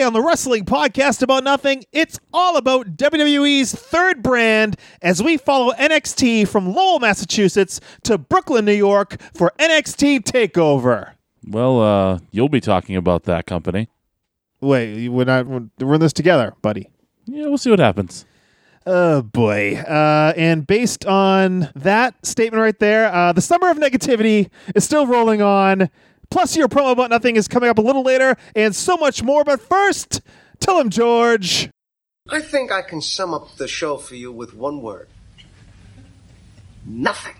Today on the Wrestling Podcast About Nothing, it's all about WWE's third brand as we follow NXT from Lowell, Massachusetts to Brooklyn, New York for NXT TakeOver. Well, uh, you'll be talking about that company. Wait, we're not we're in this together, buddy. Yeah, we'll see what happens. Oh boy. Uh, and based on that statement right there, uh, the summer of negativity is still rolling on. Plus, your promo about nothing is coming up a little later, and so much more. But first, tell him, George. I think I can sum up the show for you with one word nothing.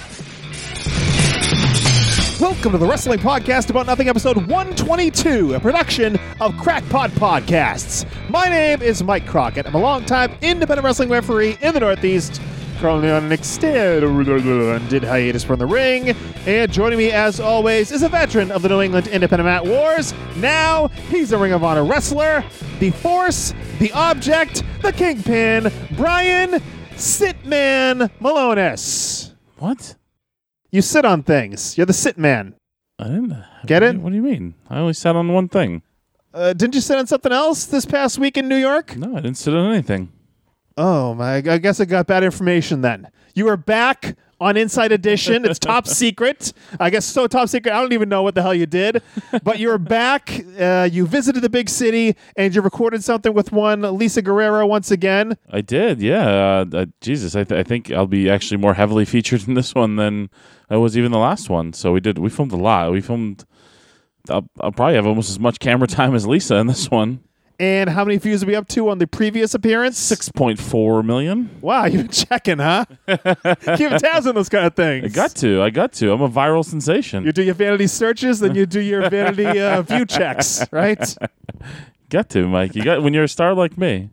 Welcome to the Wrestling Podcast About Nothing, episode 122, a production of Crackpot Podcasts. My name is Mike Crockett. I'm a longtime independent wrestling referee in the Northeast, currently on an extended hiatus from the ring. And joining me, as always, is a veteran of the New England Independent Mat Wars. Now he's a Ring of Honor wrestler, the Force, the Object, the Kingpin, Brian Sitman Milonas. What? You sit on things. You're the sit man. I didn't Get what it? do you- What do you mean? I only sat on one thing. Uh, didn't you sit on something else this past week in New York? No, I didn't sit on anything. Oh my! I guess I got bad information then. You were back on Inside Edition. It's top secret. I guess so top secret. I don't even know what the hell you did, but you're back. Uh, you visited the big city and you recorded something with one Lisa Guerrero once again. I did, yeah. Uh, uh, Jesus, I, th- I think I'll be actually more heavily featured in this one than I was even the last one. So we did. We filmed a lot. We filmed. I'll, I'll probably have almost as much camera time as Lisa in this one. And how many views are we up to on the previous appearance? Six point four million. Wow, you've been checking, huh? Keeping tabs on those kind of things. I got to. I got to. I'm a viral sensation. You do your vanity searches, then you do your vanity uh, view checks, right? got to, Mike. You got when you're a star like me.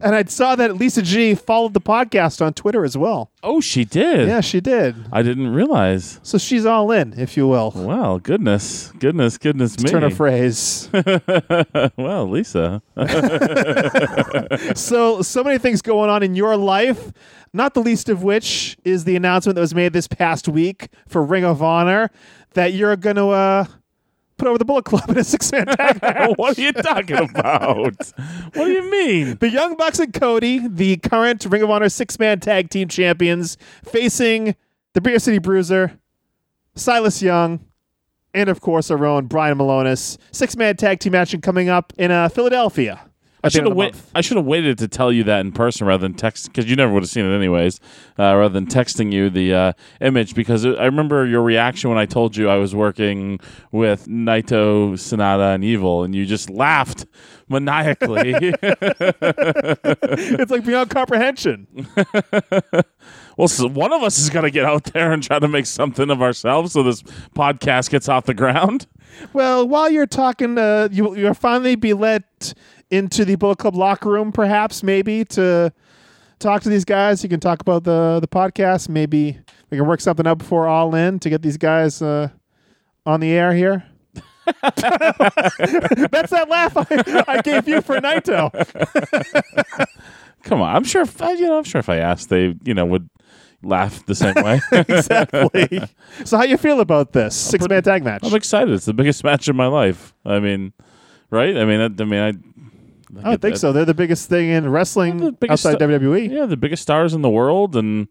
And I saw that Lisa G followed the podcast on Twitter as well. Oh, she did. Yeah, she did. I didn't realize. So she's all in, if you will. Well, goodness, goodness, goodness me. Turn of phrase. well, Lisa. so, so many things going on in your life, not the least of which is the announcement that was made this past week for Ring of Honor that you're going to uh, put over the Bullet Club in a six man tag match. what are you talking about? what do you mean? The Young Bucks and Cody, the current Ring of Honor six man tag team champions, facing the Beer City Bruiser, Silas Young, and of course our own Brian Milonas. Six man tag team action coming up in uh, Philadelphia. I should have wait- I should have waited to tell you that in person rather than text because you never would have seen it anyways. Uh, rather than texting you the uh, image because I remember your reaction when I told you I was working with Naito, Sanada, and Evil, and you just laughed maniacally. It's like beyond comprehension. well, so one of us is going to get out there and try to make something of ourselves so this podcast gets off the ground. Well, while you're talking, uh, you you'll finally be let into the Bullet Club locker room, perhaps, maybe to talk to these guys. You can talk about the the podcast. Maybe we can work something out before All In to get these guys uh, on the air here. That's that laugh I, I gave you for Naito. Come on, I'm sure. If I, you know, I'm sure if I asked, they you know would laugh the same way. exactly. So, how you feel about this six man tag match? I'm excited. It's the biggest match of my life. I mean, right? I mean, I, I mean, I. I don't think so. They're the biggest thing in wrestling The biggest outside sta- WWE. Yeah, the biggest stars in the world, and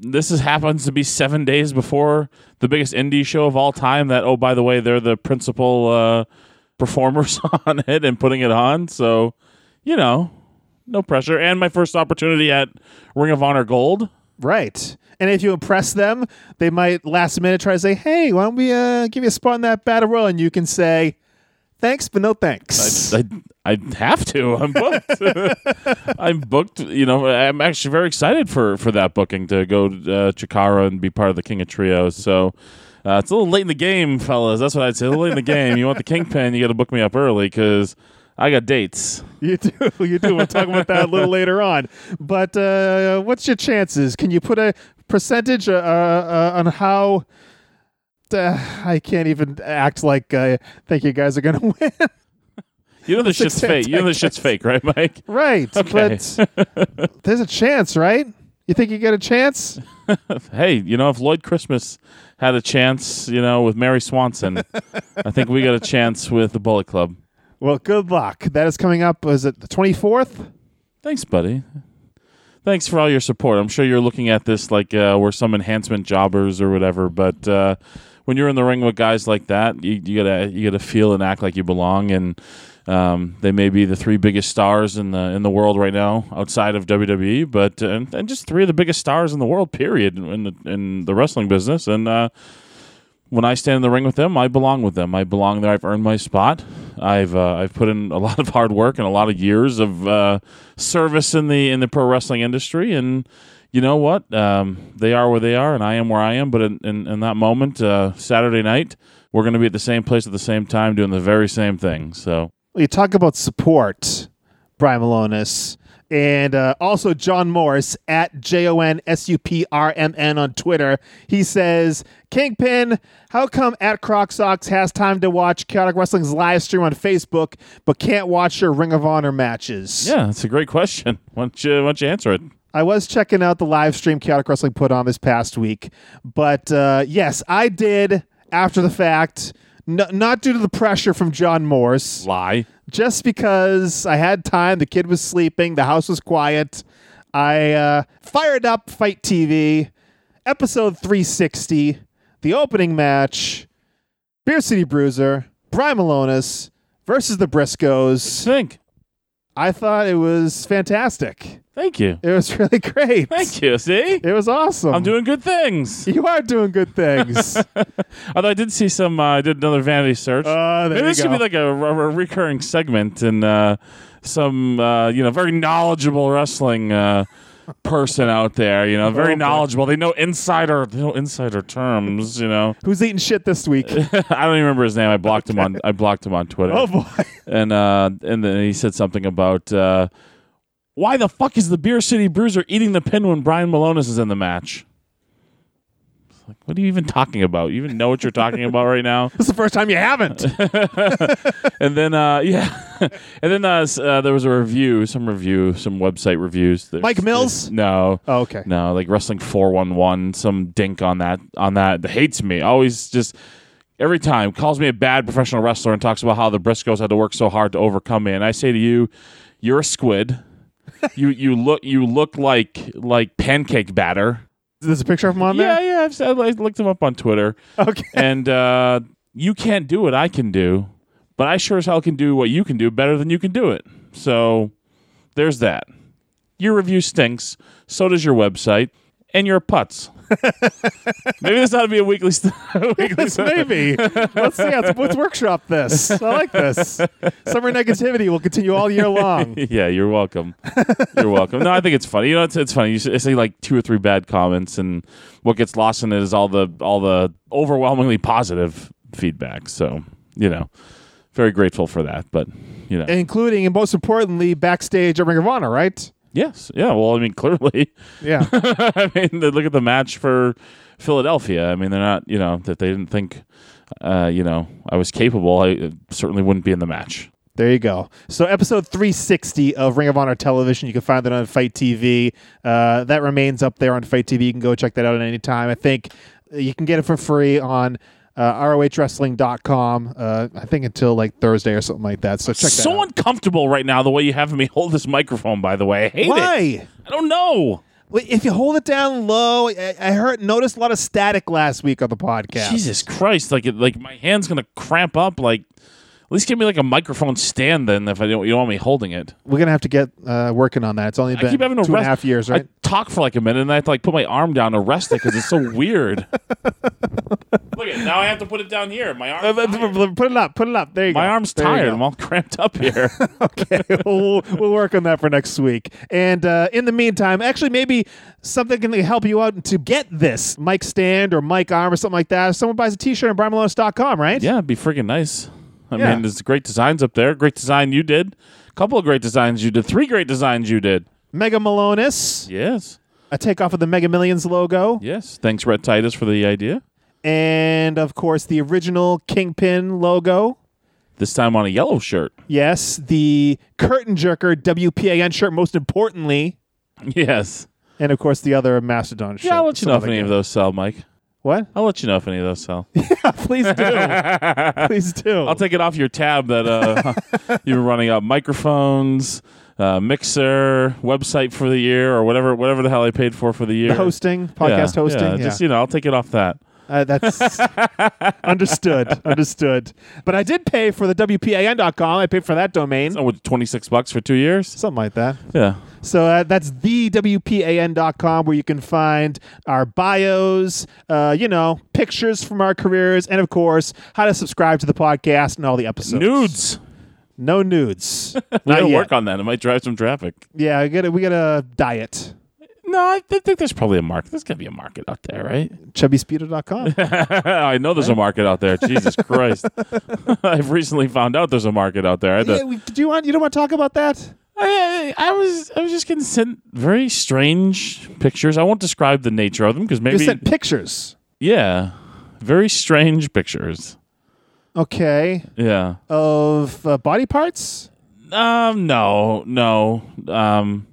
this is happens to be seven days before the biggest indie show of all time. That oh, by the way, they're the principal uh, performers on it and putting it on. So, you know, no pressure. And my first opportunity at Ring of Honor Gold. Right. And if you impress them, they might last minute try to say, hey, why don't we uh, give you a spot in that battle royal? And you can say, thanks, but no thanks. I, I have to. I'm booked. I'm booked. You know, I'm actually very excited for for that booking to go to uh, Chikara and be part of the King of Trios. So uh, it's a little late in the game, fellas. That's what I'd say. A little late in the game. You want the Kingpin, you got to book me up early because. I got dates. You do, you do. We'll talk about that a little later on. But uh, what's your chances? Can you put a percentage uh, uh, on how? Uh, I can't even act like I think you guys are going to win. You know the shit's fake. You know the shit's fake, right, Mike? right, Okay. but there's a chance, right? You think you get a chance? Hey, you know if Lloyd Christmas had a chance, you know, with Mary Swanson, I think we got a chance with the Bullet Club. Well, good luck. That is coming up. Is it the 24th? Thanks, buddy. Thanks for all your support. I'm sure you're looking at this like uh, we're some enhancement jobbers or whatever, but uh, when you're in the ring with guys like that, you, you gotta you gotta feel and act like you belong. And um, they may be the three biggest stars in the in the world right now outside of WWE, but uh, and, and just three of the biggest stars in the world, period, in the in the wrestling business. And uh, when I stand in the ring with them, I belong with them. I belong there. I've earned my spot. I've uh, I've put in a lot of hard work and a lot of years of uh, service in the in the pro wrestling industry. And you know what? Um, they are where they are, and I am where I am. But in in, in that moment, uh, Saturday night, we're going to be at the same place at the same time, doing the very same thing. So you talk about support, Brian Milonas, and uh, also John Morris at J O N S U P R M N on Twitter. He says, Kingpin, how come at Croc Socks has time to watch Chaotic Wrestling's live stream on Facebook, but can't watch your Ring of Honor matches? yeah, that's a great question. Why don't you why don't you answer it? I was checking out the live stream Chaotic Wrestling put on this past week, but uh, yes, I did after the fact. Not due to the pressure from John Morse, Lie. just because I had time. The kid was sleeping. The house was quiet. I uh, fired up FITE TV, episode 360, the opening match Beer City Bruiser, Brian Milonas versus the Briscoes. Think. I thought it was fantastic. Thank you. It was really great. Thank you. See, It was awesome. I'm doing good things. You are doing good things. Although I did see some, uh, I did another vanity search. There Maybe this should go. be like a, a- a recurring segment and uh, some, uh, you know, very knowledgeable wrestling uh, person out there. You know, very Oh, knowledgeable. They know insider, they know insider terms. You know, Who's eating shit this week? I don't even remember his name. I blocked him on. I blocked him on Twitter. oh boy. and uh, and then he said something about. Uh, why the fuck is the Beer City Bruiser eating the pin when Brian Milonas is in the match? Like, what are you even talking about? You even know what you're talking about right now? This is the first time you haven't. And then, uh, yeah, and then uh, s- uh, there was a review, some review, some website reviews. There's- Mike Mills? there's- No, Oh, okay. no, like Wrestling Four One One. Some dink on that on that that hates me. Always just every time calls me a bad professional wrestler and talks about how the Briscoes had to work so hard to overcome me. And I say to you, you're a squid. you you look you look like like pancake batter. There's a picture of him on there. Yeah, there? Yeah. I've, said- I looked him up on Twitter Okay. and uh, you can't do what I can do, but I sure as hell can do what you can do better than you can do it. So there's that. Your review stinks. So does your website, and you're a putz. Maybe this ought to be a weekly. St- weekly maybe. Let's see. Let's, let's workshop this. I like this. Summer negativity will continue all year long. yeah, you're welcome. You're welcome. No, I think it's funny. You know, it's, it's funny. You say like two or three bad comments, and what gets lost in it is all the all the overwhelmingly positive feedback. So you know, very grateful for that. But you know, Including and most importantly, backstage at Ring of Honor, right? Yes, yeah. Well, I mean, clearly, Yeah. I mean, they look at the match for Philadelphia. I mean, they're not. You know, that they didn't think. Uh, you know, I was capable. I uh, certainly wouldn't be in the match. There you go. So, episode 360 of Ring of Honor Television, you can find it on FITE TV. Uh, that remains up there on FITE TV. You can go check that out at any time. I think you can get it for free on uh, ROHWrestling.com, uh, I think until like Thursday or something like that. So, check that so out. uncomfortable right now the way you have me hold this microphone. By the way, I hate it. Why? I don't know. If you hold it down low, I, I heard noticed a lot of static last week on the podcast. Jesus Christ! Like, it, like my hand's gonna cramp up. Like, least give me like a microphone stand then. If I don't, you don't want me holding it. We're gonna have to get uh, working on that. It's only I been keep having to and a rest. half years, right? I talk for like a minute and I have to like put my arm down to rest it because it's so weird. Look at now I have to put it down here. My Uh, arm. uh, Put it up. Put it up. There you go. My arm's There you tired. go. I'm all cramped up here. okay, we'll, we'll work on that for next week. And uh, in the meantime, actually, maybe something can help you out to get this mic stand or mic arm or something like that. If someone buys a T-shirt on BrianMilonas.com, right? yeah, it'd be freaking nice. I Yeah. mean, there's great designs up there. Great design you did. A couple of great designs you did. Three great designs you did. Mega Milonas, Yes. a takeoff of the Mega Millions logo, Yes. Thanks, Red Titus, for the idea. and of course the original Kingpin logo. This time on a yellow shirt. Yes, the Curtain Jerker WPAN shirt, most importantly, Yes. and of course the other Mastodon shirt. Yeah, I'll let you know if any of those sell, Mike. What? I'll let you know if any of those sell. yeah, Please do. Please do. I'll take it off your tab that uh, you were running up microphones, uh, mixer, website for the year, or whatever, whatever the hell I paid for for the year. the hosting, podcast Yeah, hosting. Yeah, Yeah, just you know, I'll take it off that. Uh, that's understood. Understood. But I did pay for the WPAN.com. I paid for that domain. Oh, with twenty six bucks for two years. Something like that. Yeah. So uh, that's the WPAN.com where you can find our bios, uh, you know, pictures from our careers, and of course, how to subscribe to the podcast and all the episodes. Nudes. No nudes. We gotta yet. work on that. It might drive some traffic. Yeah, we got we got a diet. No, I th- think there's probably a market. There's gotta be a market out there, right? Chubbyspeedo.com. I know there's a market out there. Jesus Christ! I've recently found out there's a market out there. I, had to- we, do you want you don't want to talk about that? I, I was I was just getting sent very strange pictures. I won't describe the nature of them because You maybe sent pictures. yeah, very strange pictures. Okay. Yeah. Of uh, body parts? Um. No. No. Um.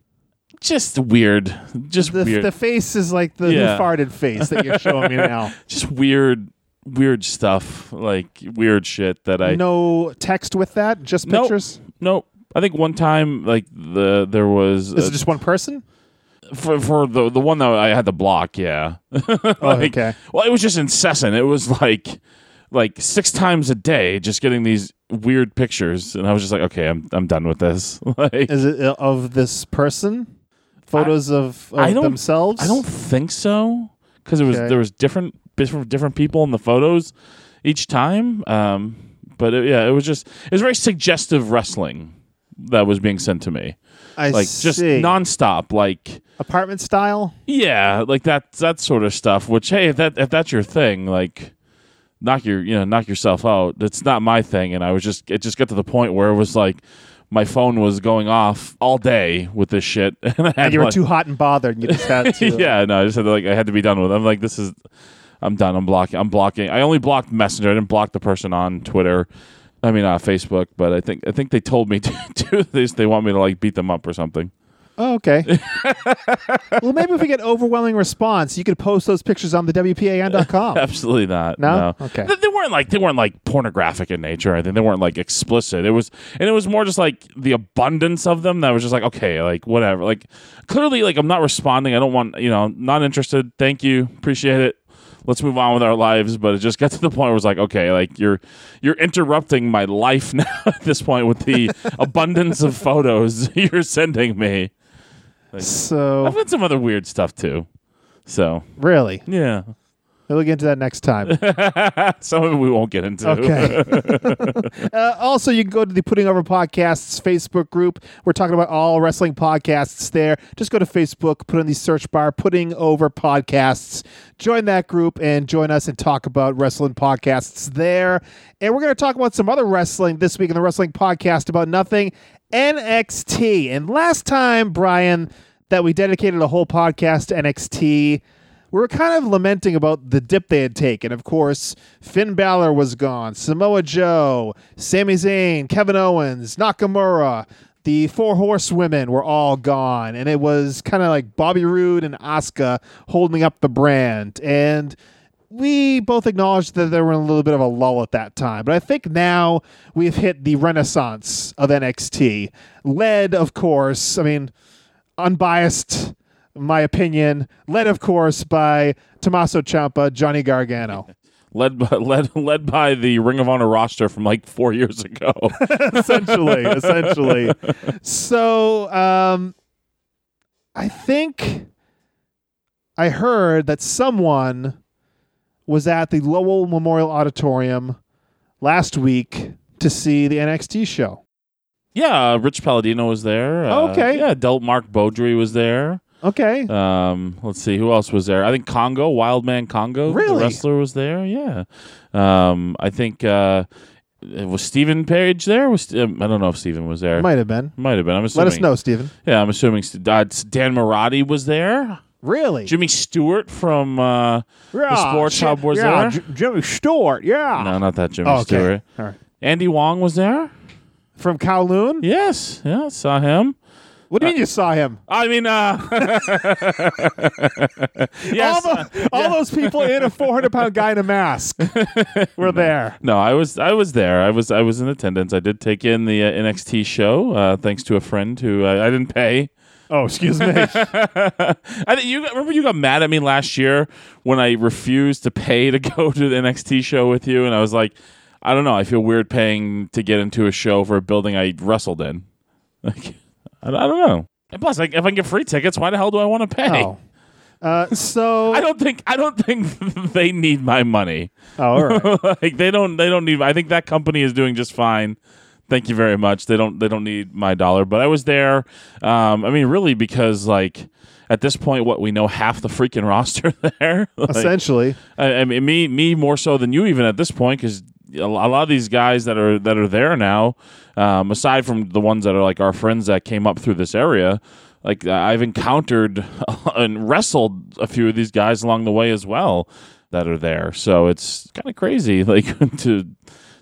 Just weird. Just The, weird. the face is like the Yeah. farted face that you're showing me now. just weird. Weird stuff. Like weird shit that I. no text with that, just Nope. pictures. Nope. I think one time, like the there was Is it just one person? for for the the one that I had to block. Yeah. Oh, okay. Well, it was just incessant. It was like like six times a day, just getting these weird pictures, and I was just like, okay, I'm I'm done with this. like, Is it uh, of this person? Photos of, of I themselves? I don't think so because it was Okay. there was different different different people in the photos each time. Um, but it, yeah, it was just it was very suggestive wrestling that was being sent to me, I like just nonstop, like. apartment style. Yeah, like that that sort of stuff. Which hey, if that if that's your thing, like knock your you know knock yourself out. That's not my thing. And I was just it just got to the point where it was like my phone was going off all day with this shit, and, I had And you were like- too hot and bothered, and you just had to. yeah, no, I just had to, like I had to be done with. it. I'm like this is I'm done. I'm blocking. I'm blocking. I only blocked Messenger. I didn't block the person on Twitter. I mean, uh, Facebook, but I think I think they told me to do this. They want me to like beat them up or something. Oh, okay. well, maybe if we get overwhelming response, you could post those pictures on the WPAN.com. Absolutely not. No? No. Okay. They, they weren't like they weren't like pornographic in nature. I think they weren't like explicit. It was and it was more just like the abundance of them that was just like okay, like whatever. Like clearly, like I'm not responding. I don't want you know not interested. Thank you, appreciate it. Let's move on with our lives. But it just got to the point where it was like okay, like you're you're interrupting my life now at this point with the abundance of photos you're sending me. So I've had some other weird stuff too. So really, yeah, we'll get into that next time. some of it we won't get into. Okay. uh, also, you can go to the Putting Over Podcasts Facebook group. We're talking about all wrestling podcasts there. Just go to Facebook, put in the search bar, Putting Over Podcasts. Join that group and join us and talk about wrestling podcasts there. And we're going to talk about some other wrestling this week in the Wrestling Podcast About Nothing NXT. And last time, Brian, that we dedicated a whole podcast to NXT we were kind of lamenting about the dip they had taken. Of course, Finn Balor was gone, Samoa Joe, Sami Zayn, Kevin Owens, Nakamura, the four horsewomen were all gone, and it was kind of like Bobby Roode and Asuka holding up the brand. And we both acknowledged that they were a little bit of a lull at that time. But I think now we've hit the renaissance of NXT, led, of course, I mean, unbiased, my opinion, led, of course, by Tommaso Ciampa, Johnny Gargano. led by, led led by the Ring of Honor roster from like four years ago. essentially, essentially. So, um, I think I heard that someone was at the Lowell Memorial Auditorium last week to see the NXT show. yeah, Rich Palladino was there. Uh, Okay. Yeah, Del Mark Beaudry was there. Okay. Um, let's see who else was there. I think Congo, Wildman Congo, Really? the wrestler was there. Yeah. Um, I think uh, Was Stephen Page there? Was um, I don't know if Stephen was there. Might have been. Might have been. I'm Let us know, Stephen. Yeah, I'm assuming St- uh, Dan Marotti was there. Really? Jimmy Stewart from uh, yeah, Sports Jim- Hub was yeah, there? J- Jimmy Stewart. Yeah. no, not that Jimmy Oh, okay. Stewart. All right. Andy Wong was there. From Kowloon? Yes, yeah, saw him. What do you mean you saw him? I mean, uh, yes, all the, all those people in a 400 pound guy in a mask were there. No, I was I was there. I was I was in attendance. I did take in the uh, NXT show uh, thanks to a friend who uh, I didn't pay. Oh, excuse me. I think you remember you got mad at me last year when I refused to pay to go to the NXT show with you, and I was like, I don't know. I feel weird paying to get into a show for a building I wrestled in. Like, I, I don't know. And plus, like, if I can get free tickets, why the hell do I want to pay? oh. Uh, so. I don't think I don't think they need my money. oh, all right. like they don't they don't need I think that company is doing just fine. Thank you very much. They don't they don't need my dollar. But I was there um I mean really because like at this point what we know half the freaking roster there. Like, Essentially. I, I mean me me more so than you even at this point cuz a lot of these guys that are that are there now um aside from the ones that are like our friends that came up through this area like I've encountered and wrestled a few of these guys along the way as well that are there. So it's kind of crazy, like to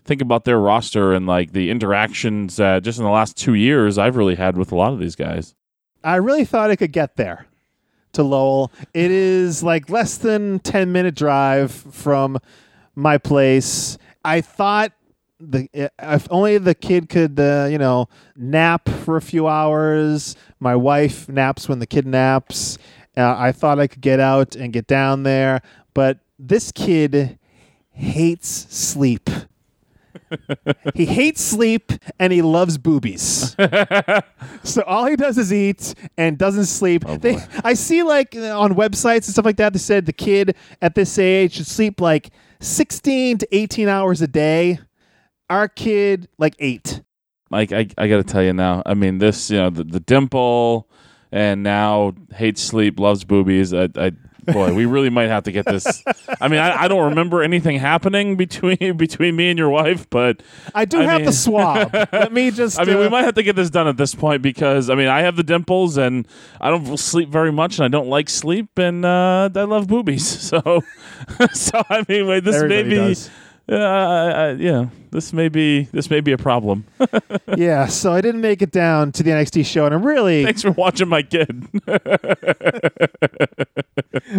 think about their roster and like the interactions that just in the last two years I've really had with a lot of these guys. I really thought I could get there to Lowell. It is like less than 10 minute drive from my place. I thought the if only the kid could uh, you know nap for a few hours. My wife naps when the kid naps. Uh, I thought I could get out and get down there, but this kid hates sleep. he hates sleep and he loves boobies. so all he does is eat and doesn't sleep. they, I see like on websites and stuff like that. They said the kid at this age should sleep like 16 to 18 hours a day. Our kid like eight. Like I, I got to tell you now. I mean, this you know the, the dimple, and now hates sleep, loves boobies. I, I boy, we really might have to get this. I mean, I, I don't remember anything happening between between me and your wife, but I do I have mean- the swab. Let me just. I mean, we uh, might have to get this done at this point because I mean, I have the dimples and I don't sleep very much and I don't like sleep and uh, I love boobies. So, so I mean, wait, this may be, does. Uh, I, I, yeah, this may be this may be a problem. yeah, so I didn't make it down to the NXT show, and I'm really Thanks for watching my kid.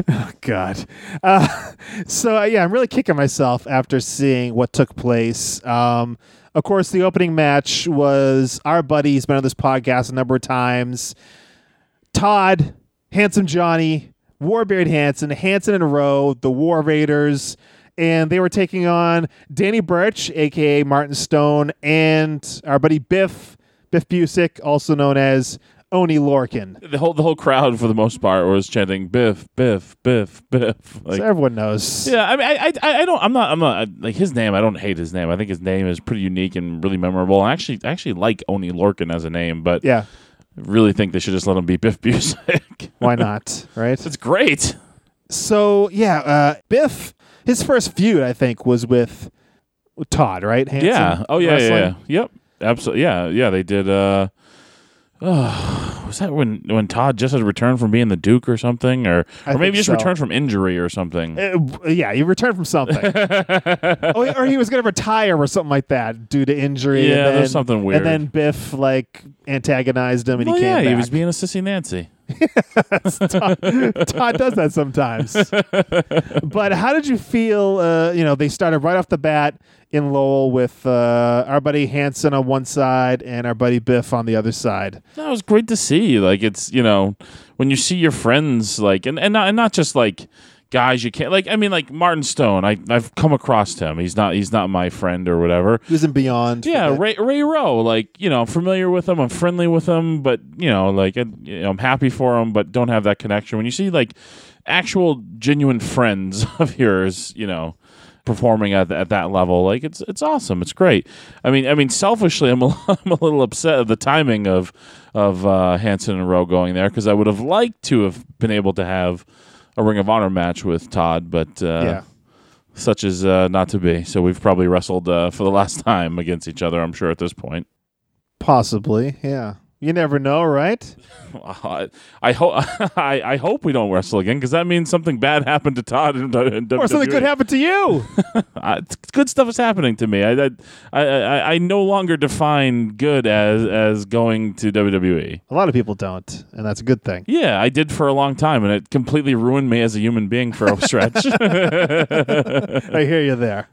Oh God. Uh, so uh, yeah, I'm really kicking myself after seeing what took place. Um, of course, the opening match was our buddy. He's been on this podcast a number of times. Todd, Handsome Johnny, Warbeard Hanson, Hanson and Rowe, the War Raiders, and they were taking on Danny Burch, aka Martin Stone, and our buddy Biff, Biff Busick, also known as Oney Lorcan. the whole the whole crowd for the most part was chanting Biff, Biff, Biff, Biff. Like, so everyone knows. Yeah, I mean, I, I, I don't, I'm not, I'm not like his name. I don't hate his name. I think his name is pretty unique and really memorable. I actually, I actually like Oney Lorcan as a name, but Yeah. I really think they should just let him be Biff Busick. Why not? Right? it's great. So yeah, uh, Biff, his first feud I think was with Todd, right? Hanson yeah. Oh yeah, yeah, yeah. Yep. Absolutely. Yeah, yeah. They did. uh Oh, was that when when Todd just had returned from being the Duke or something, or I or maybe just so. returned from injury or something? Uh, yeah, he returned from something. oh, or he was going to retire or something like that due to injury. Yeah, and then, there's something weird. And then Biff like antagonized him, and well, he came yeah, back. he was being a sissy Nancy. Todd does that sometimes. but how did you feel? Uh, you know, they started right off the bat in Lowell with uh, our buddy Hanson on one side and our buddy Biff on the other side. That was great to see. Like it's you know when you see your friends like and and not, and not just like guys you can't like I mean like Martin Stone. I I've come across him. He's not he's not my friend or whatever. He was in Beyond. Yeah, Ray Ray Rowe. Like you know, I'm familiar with him. I'm friendly with him, but you know, like I, you know, I'm happy for him, but don't have that connection. When you see like actual genuine friends of yours, you know. Performing at, at that level, like it's it's awesome. It's great. I mean, I mean, selfishly, I'm a, I'm a little upset at the timing of of uh, Hanson and Rowe going there because I would have liked to have been able to have a Ring of Honor match with Todd, but uh, Yeah. such as uh, not to be. So we've probably wrestled uh, for the last time against each other. I'm sure at this point. Possibly, yeah. You never know, right? I, I hope I, I hope we don't wrestle again because that means something bad happened to Todd in, in Or something could happen to you. Uh, good stuff is happening to me. I, I I I no longer define good as as going to WWE. a lot of people don't, and that's a good thing. Yeah, I did for a long time, and it completely ruined me as a human being for a stretch. I hear you there.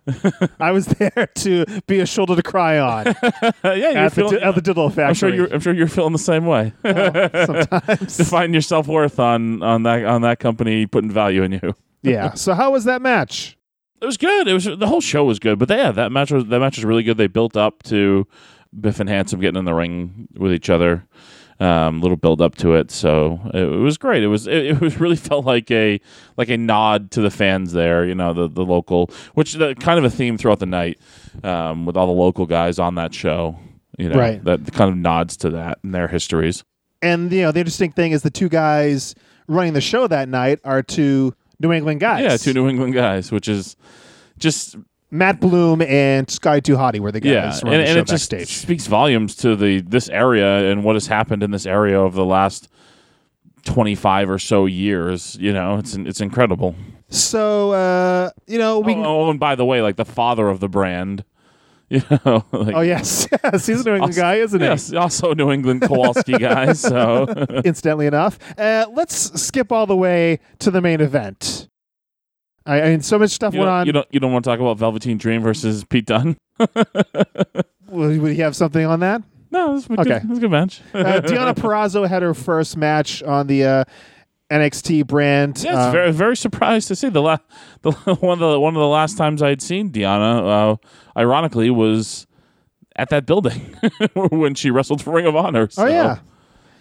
I was there to be a shoulder to cry on yeah, you're at the, feeling, at the Diddle Factory. I'm sure you're. I'm sure you're feeling the same way. sometimes. Define your self worth on on that on that company putting value in you. yeah. So how was that match? It was good. It was the whole show was good, but yeah, that match was that match was really good. They built up to Biff and Handsome getting in the ring with each other. Um, little build up to it, so it, it was great. It was it, it was really felt like a like a nod to the fans there. You know, the the local, which the kind of a theme throughout the night um, with all the local guys on that show. You know, Right. that kind of nods to that in their histories. And you know, the interesting thing is the two guys running the show that night are two New England guys. Yeah, two New England guys, which is just Matt Bloom and Scotty 2 Hotty were the guys yeah, running and, and it just speaks volumes to the this area and what has happened in this area over the last twenty five or so years. You know, it's it's incredible. So uh, you know, we oh, oh, and by the way, like the father of the brand, you know, like, Oh yes, yes, he's a New England guy, isn't he? yes, also a New England Kowalski guy. So Incidentally enough, uh, let's skip all the way to the main event. I, I mean, so much stuff you went on. you don't you don't want to talk about Velveteen Dream versus Pete Dunne? Would would he have something on that? No, Okay. good, a good match. Uh, Deonna Purrazzo had her first match on the uh, NXT brand. Yeah, it's Um, very very surprised to see the la- the one of the one of the last times I'd seen Deonna, uh, ironically, was at that building when she wrestled for Ring of Honor. oh yeah.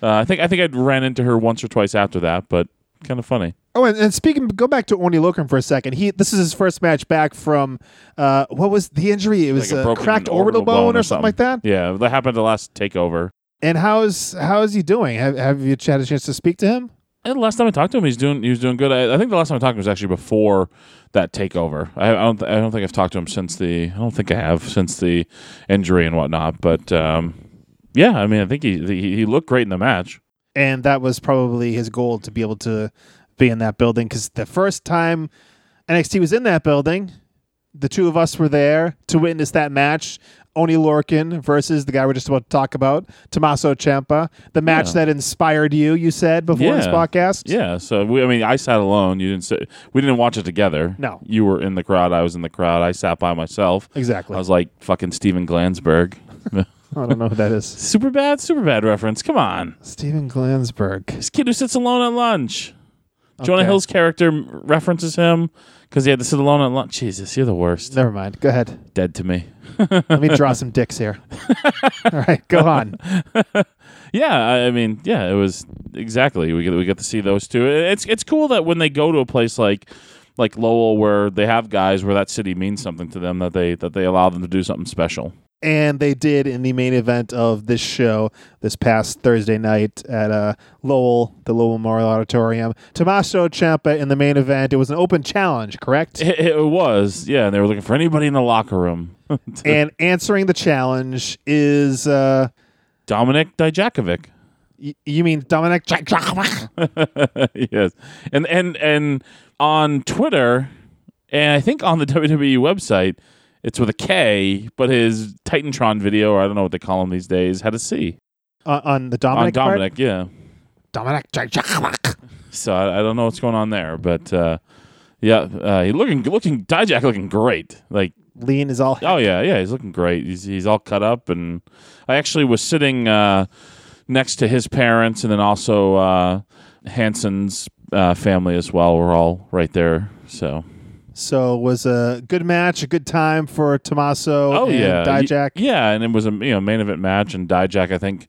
uh, I think I think I ran into her once or twice after that, but kind of funny. Oh, and, and speaking, go back to Oney Lorcan for a second. He this is his first match back from uh, what was the injury? It was Like a a cracked orbital, bone, or something like that. Yeah, that happened the last takeover. And how's how is he doing? Have Have you had a chance to speak to him? And the last time I talked to him, he's doing he was doing good. I, I think the last time I talked to him was actually before that takeover. I, I don't th- I don't think I've talked to him since the I don't think I have since the injury and whatnot. But um, yeah, I mean I think he, he he looked great in the match. and that was probably his goal to be able to be in that building because the first time NXT was in that building, the two of us were there to witness that match. Oney Lorcan versus the guy we're just about to talk about, Tommaso Ciampa. The match Yeah. that inspired you, you said before this Yeah. podcast. Yeah, so we, I mean, I sat alone. You didn't sit. We didn't watch it together. No. you were in the crowd. I was in the crowd. I sat by myself. Exactly. I was like fucking Steven Glansberg. I don't know who that is. super bad, super bad reference. Come on, Steven Glansberg. this kid who sits alone at lunch. Jonah Okay. Hill's character m- references him because he had to sit alone at lunch. Jesus, you're the worst. Never mind. Go ahead. Dead to me. Let me draw some dicks here. All right, go on. Yeah, I I mean, yeah, it was exactly. We get we get to see those two. It's it's cool that when they go to a place like like Lowell, where they have guys where that city means something to them, that they that they allow them to do something special. And they did in the main event of this show this past Thursday night at uh, Lowell, the Lowell Memorial Auditorium. Tommaso Ciampa in the main event. It was an open challenge, correct? It, it was, yeah. And they were looking for anybody in the locker room. and answering the challenge is, uh, Dominic Dijakovic. y- you mean Dominic? yes, and and and on Twitter, and I think on the WWE website, it's with a K, but his Titantron video, or I don't know what they call him these days, had a C Uh, on the on Dominic part? Dominic. Yeah, Dominic. so I, I don't know what's going on there, but uh, yeah, uh, he looking looking Dijak looking great. Like, Lean is all. oh yeah, yeah, he's looking great. He's he's all cut up, and I actually was sitting uh, next to his parents, and then also uh, Hanson's uh, family as well. We're all right there. So So it was a good match, a good time for Tommaso oh and yeah, Dijak. Yeah, and it was a you know main event match, and Dijak I think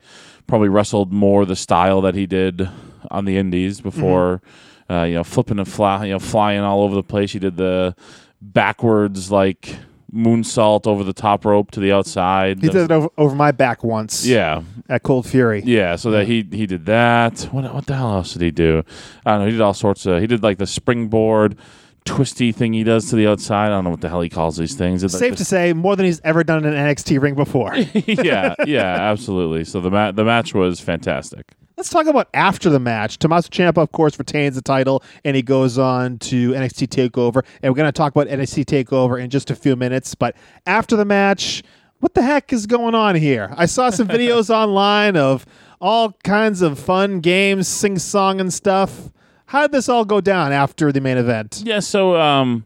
probably wrestled more the style that he did on the Indies before. Mm-hmm. Uh, you know, flipping and fly, you know, flying all over the place. He did the backwards like moonsault over the top rope to the outside. He did it over, over my back once. Yeah, At Cold Fury. yeah. So that he he did that. What what the hell else did he do? I don't know. He did all sorts of. He did like the springboard twisty thing he does to the outside. I don't know what the hell he calls these things. It's like Safe this- to say, more than he's ever done in an NXT ring before. yeah, yeah, absolutely. So the ma- the match was fantastic. Let's talk about after the match. Tommaso Ciampa, of course, retains the title, and he goes on to NXT Takeover. And we're going to talk about NXT Takeover in just a few minutes. But after the match, what the heck is going on here? I saw some videos online of all kinds of fun games, sing song and stuff. How did this all go down after the main event? Yeah, so um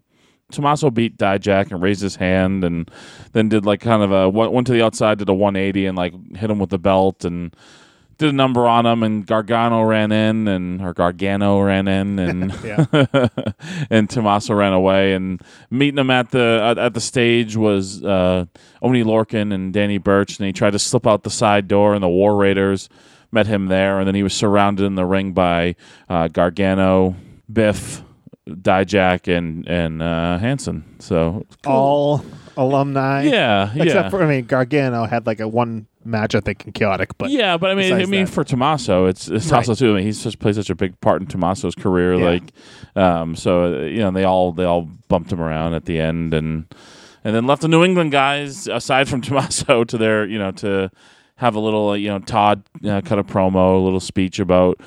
Tommaso beat Dijak and raised his hand and then did like kind of a went went to the outside, did a 180 and like hit him with the belt and did a number on him and Gargano ran in and or Gargano ran in and and Tommaso ran away and meeting him at the at, at the stage was uh Oney Lorcan and Danny Burch and he tried to slip out the side door and the War Raiders met him there and then he was surrounded in the ring by uh, Gargano, Biff, Dijak and and uh, Hanson. So All alumni. yeah, Except yeah. for, I mean, Gargano had like a one match, I think, in Chaotic. But yeah, but I mean, I mean, that. for Tommaso, it's it's Right. also too. I mean, he's just played such a big part in Tommaso's career. Yeah. Like, um, so uh, you know, they all they all bumped him around at the end, and and then left the New England guys aside from Tommaso to their you know to have a little you know Todd uh, cut a promo, a little speech about.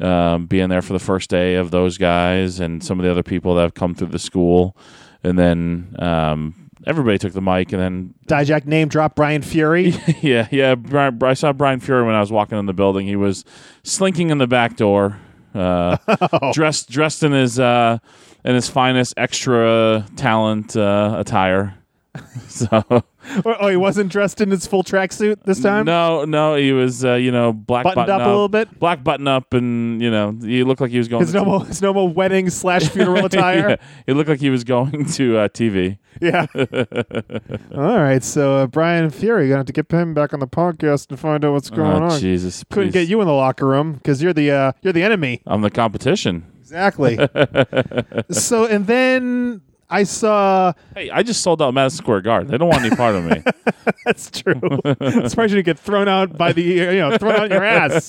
Um, being there for the first day of those guys and some of the other people that have come through the school, and then um, everybody took the mic, and then Dijak name drop Brian Fury. yeah, yeah. Brian, I saw Brian Fury when I was walking in the building. He was slinking in the back door, uh, dressed dressed in his uh, in his finest extra talent uh, attire. so oh, he wasn't dressed in his full tracksuit this time? no, no, he was uh, you know black Buttoned button up a little bit? black button up, and you know he looked like he was going. His to normal, his normal wedding slash funeral yeah, attire. he looked like he was going to uh, TV. Yeah. All right. So uh, Brian Fury, you're gonna have to get him back on the podcast and find out what's going oh, on. Jesus, Couldn't please. get you in the locker room because you're the uh, you're the enemy. I'm the competition. Exactly. so and then I saw. Hey, I just sold out Madison Square Garden. They don't want any part of me. That's true. I'm surprised you didn't get thrown out by the you know thrown out your ass.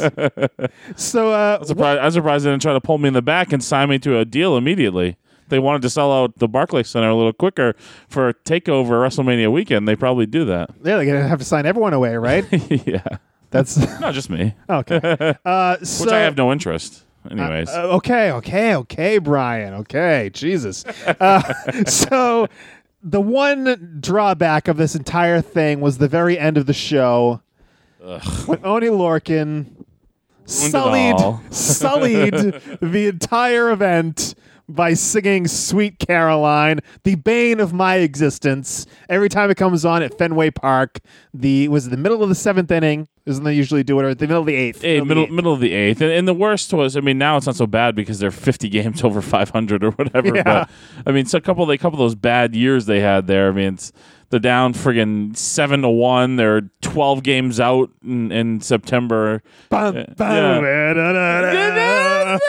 So uh, I'm surprised, I'm surprised they didn't try to pull me in the back and sign me to a deal immediately. They wanted to sell out the Barclays Center a little quicker for a takeover WrestleMania weekend. They probably do that. yeah, they're gonna have to sign everyone away, right? yeah, That's not just me, okay. Uh, so, which I have no interest. Anyways, Uh, okay, okay, okay, Brian. Okay, Jesus. Uh, so the one drawback of this entire thing was the very end of the show when Oney Lorcan sullied sullied the entire event by singing "Sweet Caroline," the bane of my existence. Every time it comes on at Fenway Park, the was it the middle of the seventh inning. Isn't they usually do it or the middle of the eighth? The middle eighth. middle of the eighth, and, and the worst was, I mean, now it's not so bad because they're fifty games over five hundred or whatever. Yeah. But I mean, so a couple, of, a couple of those bad years they had there. I mean, it's they're down friggin' seven to one. They're twelve games out in, in September. Bum, Yeah. bum, da-da-da-da.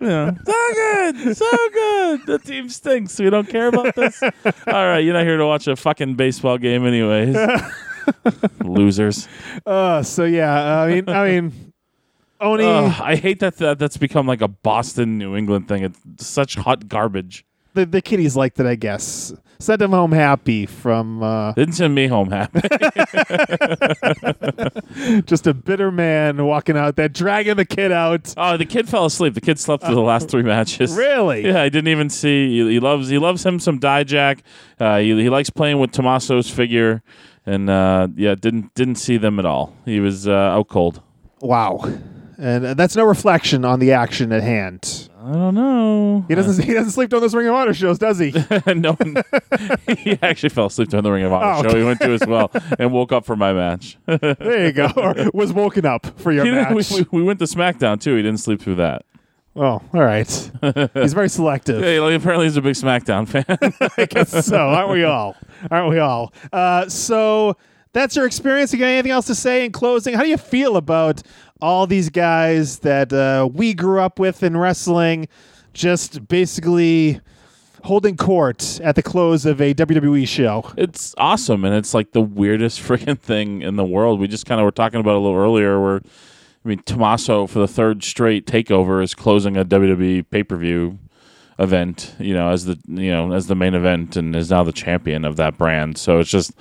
Yeah. So good, so good. The team stinks. We don't care about this. All right, you're not here to watch a fucking baseball game, anyways. Losers. Uh, so yeah, I mean, I mean, Oney. Ugh, I hate that, that that's become like a Boston, New England thing. It's such hot garbage. The the kiddies liked it, I guess. Sent them home happy from uh, Didn't send me home happy. just a bitter man walking out there, dragging the kid out. oh, the kid fell asleep. The kid slept through the last three matches. Really? Yeah, I didn't even see. He, he loves he loves him some Dijak. Uh, he, he likes playing with Tommaso's figure, and uh, yeah, didn't didn't see them at all. He was uh, out cold. Wow. And uh, that's no reflection on the action at hand. I don't know. He doesn't. He doesn't sleep on those Ring of Honor shows, does he? no, he actually fell asleep during the Ring of Honor Oh, show. okay. He went to as well and woke up for my match. there you go. Or was woken up for your He match. we, we, we went to SmackDown too. He didn't sleep through that. oh, all right. He's very selective. Yeah, like, apparently he's a big SmackDown fan. I guess so. Aren't we all? Aren't we all? Uh, so that's your experience. You got anything else to say in closing? How do you feel about all these guys that uh, we grew up with in wrestling, just basically holding court at the close of a WWE show? it's awesome, and it's like the weirdest freaking thing in the world. We just kind of were talking about a little earlier, where I mean, Tommaso for the third straight takeover is closing a WWE pay per view event, you know, as the you know as the main event, and is now the champion of that brand. So it's just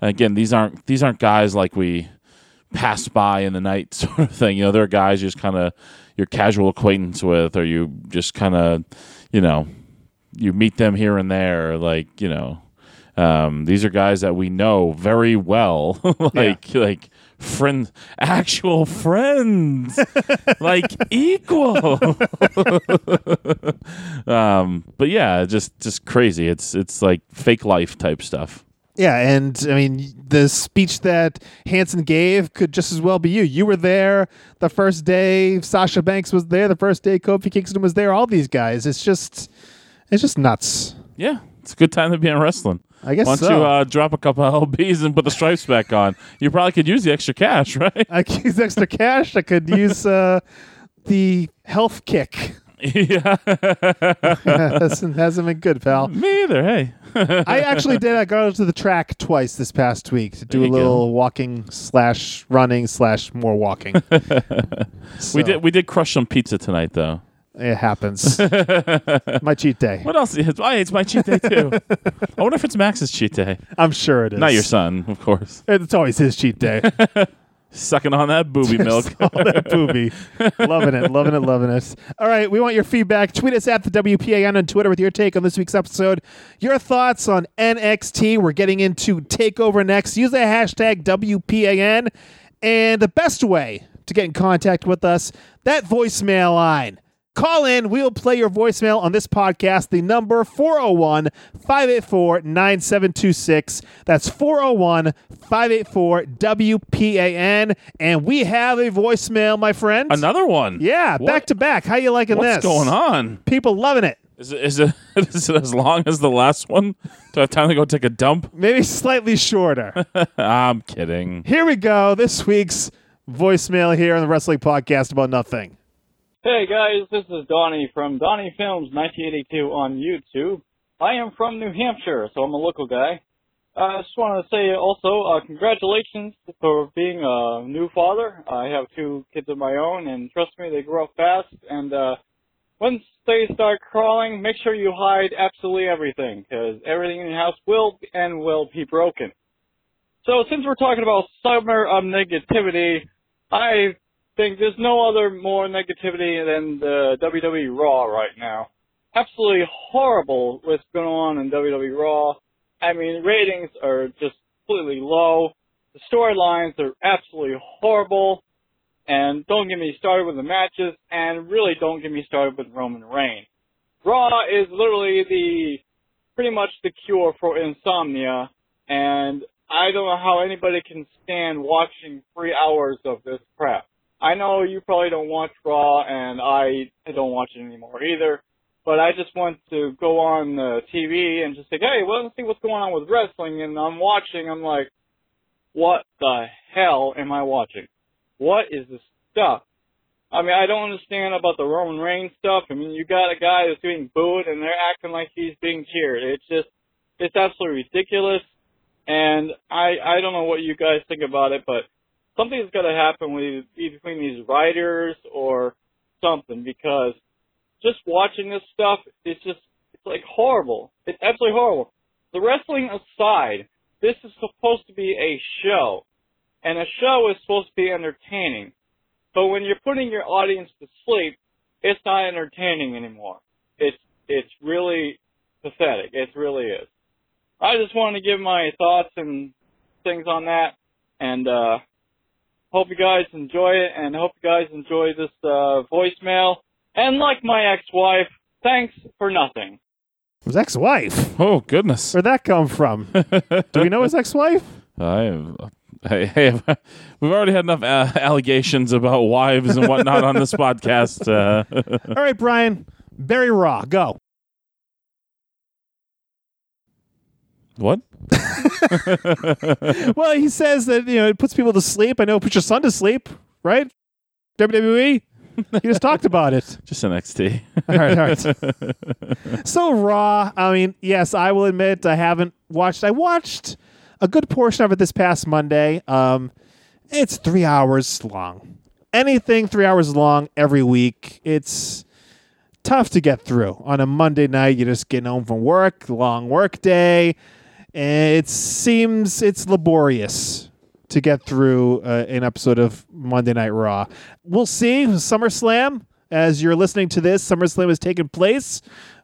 again, these aren't these aren't guys like we passed by in the night sort of thing. You know, there are guys you just kind of your casual acquaintance with, or you just kind of you know you meet them here and there, like you know. Um, these are guys that we know very well, like like friends, actual friends, like equal. um, but yeah, just just crazy. It's it's like fake life type stuff. Yeah, and I mean the speech that Hanson gave could just as well be you. You were there the first day. Sasha Banks was there the first day. Kofi Kingston was there. All these guys. It's just, it's just nuts. Yeah, it's a good time to be in wrestling. I guess Why don't so. you uh, drop a couple of LBs and put the stripes back on? You probably could use the extra cash, right? I could use extra cash. I could use uh, the health kick. Yeah, hasn't, hasn't been good, pal. me either. Hey, I actually did. I got to the track twice this past week to do There a you little walking slash running slash more walking. we did we did crush some pizza tonight though. It happens. My cheat day. What else? Is, oh, it's my cheat day too. I wonder if it's Max's cheat day. I'm sure it is. Not your son, of course. It's always his cheat day. Sucking on that booby milk. All that booby. loving it, loving it, loving it. All right, we want your feedback. Tweet us at the WPAN on Twitter with your take on this week's episode. Your thoughts on NXT. We're getting into TakeOver next. Use the hashtag WPAN. And the best way to get in contact with us, that voicemail line. Call in. We'll play your voicemail on this podcast. The number 401 584 9726. That's 401 584 WPAN. And we have a voicemail, my friend. Another one. Yeah, What- back to back. How you liking What's this? going on? People loving it. Is it, is it is it as long as the last one? Do I have time to go take a dump? Maybe slightly shorter. I'm kidding. here we go. This week's voicemail here on the Wrestling Podcast About Nothing. Hey guys, this is Donnie from Donnie Films 1982 on YouTube. I am from New Hampshire, so I'm a local guy. I just want to say also, uh, congratulations for being a new father. I have two kids of my own, and trust me, they grow up fast. And uh, once they start crawling, make sure you hide absolutely everything, because everything in your house will and will be broken. So since we're talking about summer of negativity, I think there's no other more negativity than the WWE Raw right now. Absolutely horrible what's going on in WWE Raw. I mean, ratings are just completely low. The storylines are absolutely horrible. And don't get me started with the matches, and really don't get me started with Roman Reigns. Raw is literally the, pretty much the cure for insomnia, and I don't know how anybody can stand watching three hours of this crap. I know you probably don't watch Raw, and I don't watch it anymore either. But I just want to go on uh, TV and just say, hey, well, let's see what's going on with wrestling. And I'm watching. I'm like, what the hell am I watching? What is this stuff? I mean, I don't understand about the Roman Reigns stuff. I mean, you got a guy that's being booed, and they're acting like he's being cheered. It's just, it's absolutely ridiculous. And I, I don't know what you guys think about it, but something's got to happen with between these writers or something because just watching this stuff, it's just, it's like horrible. It's absolutely horrible. The wrestling aside, this is supposed to be a show, and a show is supposed to be entertaining. But when you're putting your audience to sleep, it's not entertaining anymore. It's it's really pathetic. It really is. I just wanted to give my thoughts and things on that, and uh, hope you guys enjoy it, and hope you guys enjoy this uh, voicemail. And like my ex-wife, thanks for nothing. His ex-wife. Oh goodness. Where'd that come from? Do we know his ex-wife? I have. Hey, hey, we've already had enough uh, allegations about wives and whatnot on this podcast. Uh, All right, Brian. Bury Raw, go. What? Well, he says that you know it puts people to sleep. I know it puts your son to sleep, right? WWE. You just talked about it. Just an NXT. All right, all right. so Raw. I mean, yes, I will admit I haven't watched. I watched a good portion of it this past Monday. Um, it's three hours long. Anything three hours long every week. It's tough to get through on a Monday night. You're just getting home from work, long work day, and it seems it's laborious to get through uh, an episode of Monday Night Raw. We'll see. SummerSlam, as you're listening to this, SummerSlam has taken place.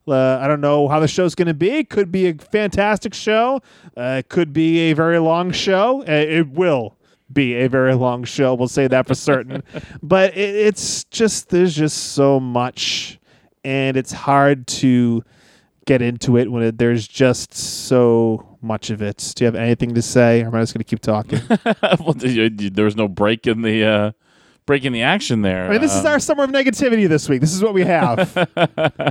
Uh, I don't know how the show's going to be. Could be a fantastic show. Uh, could be a very long show. Uh, it will be a very long show. We'll say that for certain. but it, it's just there's just so much, and it's hard to get into it when it, there's just so much of it. Do you have anything to say, or am I just going to keep talking? well, there was no break in the uh, break in the action there. I mean, this is Um, our summer of negativity this week. This is what we have.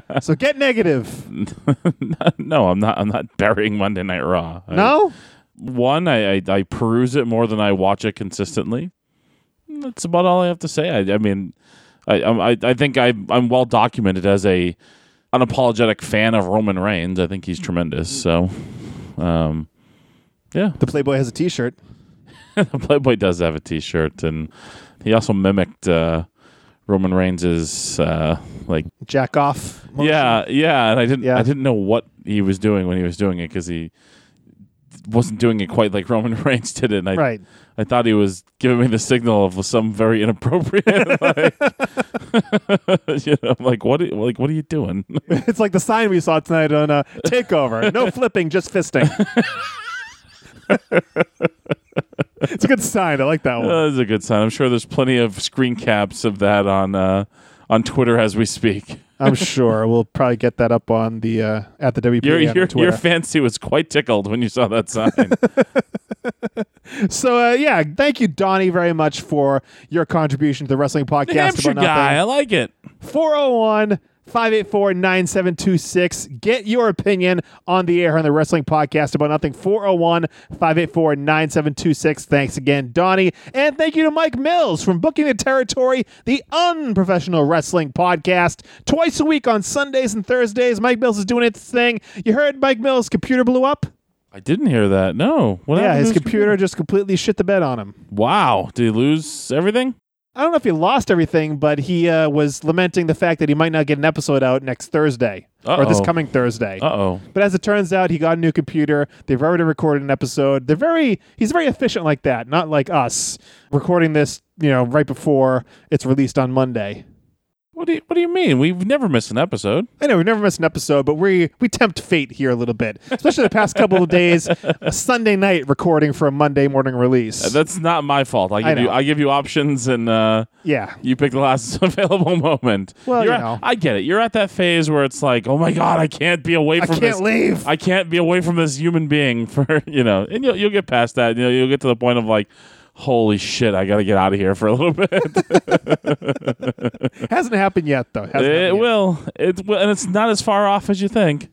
so get negative. no, I'm not. I'm not burying Monday Night Raw. I- No? one, I, I I peruse it more than I watch it consistently. That's about all I have to say. I, I mean, I, I I think I I'm well documented as a unapologetic fan of Roman Reigns. I think he's tremendous. So, um, yeah, The Playboy has a t shirt. The Playboy does have a T-shirt, and he also mimicked uh, Roman Reigns's uh, like Jack off. motion. yeah yeah, and I didn't Yeah. I didn't know what he was doing when he was doing it because he wasn't doing it quite like Roman Reigns did it. And I Right. I thought he was giving me the signal of some very inappropriate. like, you know, I'm like what? Are, like what are you doing? It's like the sign we saw tonight on uh, Takeover. No flipping, just fisting. it's a good sign. I like that one. That's a good sign. I'm sure there's plenty of screen caps of that on uh, on Twitter as we speak. I'm sure we'll probably get that up on the uh, at the WPA Your your, your fancy was quite tickled when you saw that sign. so uh, yeah, thank you, Donnie, very much for your contribution to the wrestling podcast. New Hampshire guy, I like it. 401 584 9726. Get your opinion on the air on the Wrestling Podcast about nothing. 401 584 9726. Thanks again, Donnie. And thank you to Mike Mills from Booking the Territory, the unprofessional wrestling podcast. Twice a week on Sundays and Thursdays. Mike Mills is doing its thing. You heard Mike Mills' computer blew up? I didn't hear that. No. What yeah, his to computer just completely shit the bed on him. Wow. Did he lose everything? I don't know if he lost everything, but he uh, was lamenting the fact that he might not get an episode out next Thursday or this coming Thursday. Uh oh. But as it turns out, he got a new computer. They've already recorded an episode. They're very he's very efficient like that, not like us recording this, you know, right before it's released on Monday. What do you What do you mean? We've never missed an episode. I know we've never missed an episode, but we we tempt fate here a little bit, especially the past couple of days. A Sunday night recording for a Monday morning release. Uh, That's not my fault. I I give you. I give you options, and uh, yeah, you pick the last available moment. Well, You're you at- know. I get it. You're at that phase where it's like, oh my god, I can't be away I from can't this. leave. I can't be away from this human being for you know, and you'll you'll get past that. You know, you'll get to the point of like, holy shit, I got to get out of here for a little bit. Hasn't happened yet though. Hasn't it yet. will. It will, and it's not as far off as you think.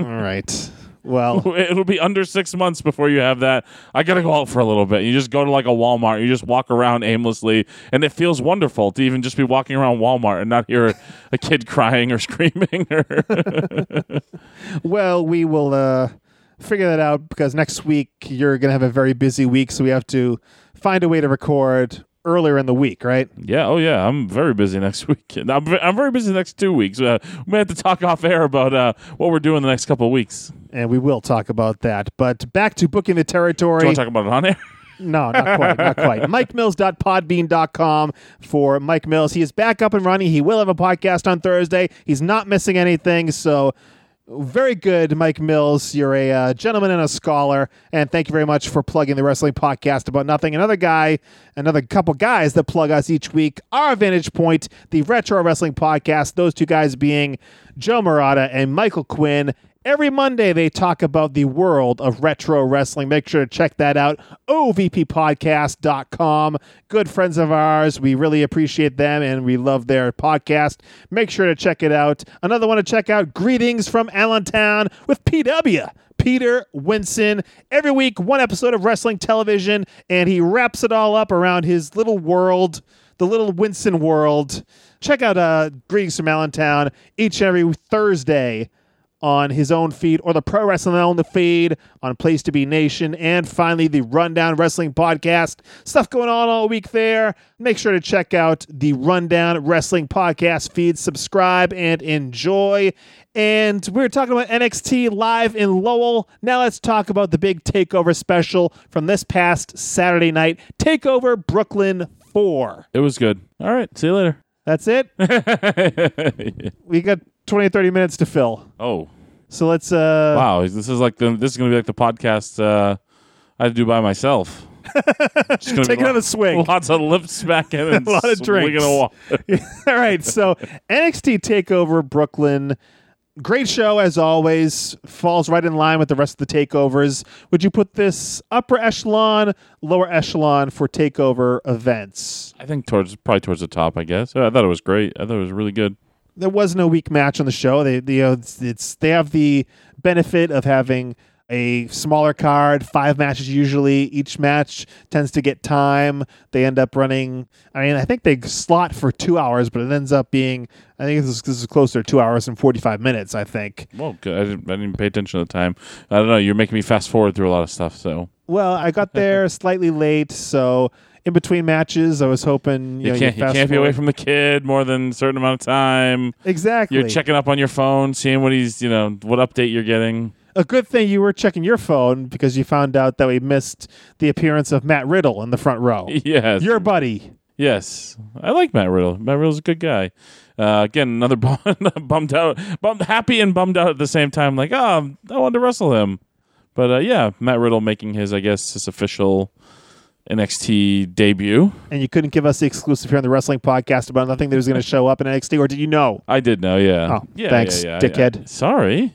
All right. Well, It'll be under six months before you have that. I gotta go out for a little bit. You just go to like a Walmart. You just walk around aimlessly, and it feels wonderful to even just be walking around Walmart and not hear a kid crying or screaming. Or well, we will uh, figure that out because next week you're to have a very busy week, so we have to find a way to record earlier in the week, right? yeah, oh yeah, I'm very busy next week. I'm, ve- I'm very busy the next two weeks. Uh, we may have to talk off air about uh, what we're doing the next couple of weeks. And we will talk about that. But back to booking the Do you territory. want to talk about it on air? No, not quite, not quite. MikeMills.podbean.com for Mike Mills. He is back up and running. He will have a podcast on Thursday. He's not missing anything. So, very good, Mike Mills. You're a uh, gentleman and a scholar. And thank you very much for plugging the wrestling podcast about nothing. Another guy, another couple guys that plug us each week, our Vantage Point, the Retro Wrestling Podcast. Those two guys being Joe Murata and Michael Quinn. Every Monday, they talk about the world of retro wrestling. Make sure to check that out. OVPpodcast.com. Good friends of ours. We really appreciate them and we love their podcast. Make sure to check it out. Another one to check out Greetings from Allentown with PW. Peter Winson. Every week, one episode of wrestling television, and he wraps it all up around his little world, the little Winson world. Check out uh, Greetings from Allentown each and every Thursday on his own feed or the Pro Wrestling on the feed on Place to Be Nation. And finally, the Rundown Wrestling Podcast. Stuff going on all week there. Make sure to check out the Rundown Wrestling Podcast feed, subscribe, and enjoy. And we are talking about NXT live in Lowell. Now let's talk about the big takeover special from this past Saturday night Takeover Brooklyn 4. It was good. All right. See you later. That's it. we got 20 30 minutes to fill. oh. So let's uh Wow. This is like the this is gonna be like the podcast uh I had to do by myself. Just gonna Take another lo- swig. Lots of lip smacking and A lot of drinks. All right, so NXT Takeover Brooklyn, great show as always. Falls right in line with the rest of the takeovers. Would you put this upper echelon, lower echelon for takeover events? I think towards probably towards the top. I guess. I thought it was great. I thought it was really good. There was no weak match on the show. They, they, uh, it's, it's they have the benefit of having a smaller card, five matches usually. Each match tends to get time. They end up running. I mean, I think they slot for two hours, but it ends up being. I think this is, this is closer to two hours and forty five minutes. I think. Well. I didn't, I didn't pay attention to the time. I don't know. You're making me fast forward through a lot of stuff. So Well, I got there slightly late, so in between matches, I was hoping you, you know, can't you fast can't be away from the kid more than a certain amount of time. exactly. You're checking up on your phone, seeing what he's you know what update you're getting. A good thing you were checking your phone because you found out that we missed the appearance of Matt Riddle in the front row. Yes. Your buddy. Yes, I like Matt Riddle. Matt Riddle's a good guy. Uh, again, another bum, bummed out, bummed, happy and bummed out at the same time. Like, oh, I wanted to wrestle him, but uh, yeah, Matt Riddle making his, I guess, his official NXT debut. And you couldn't give us the exclusive here on the wrestling podcast about nothing that was going to show up in NXT, or did you know? I did know, yeah. Oh, yeah, thanks, yeah, yeah, dickhead. Sorry.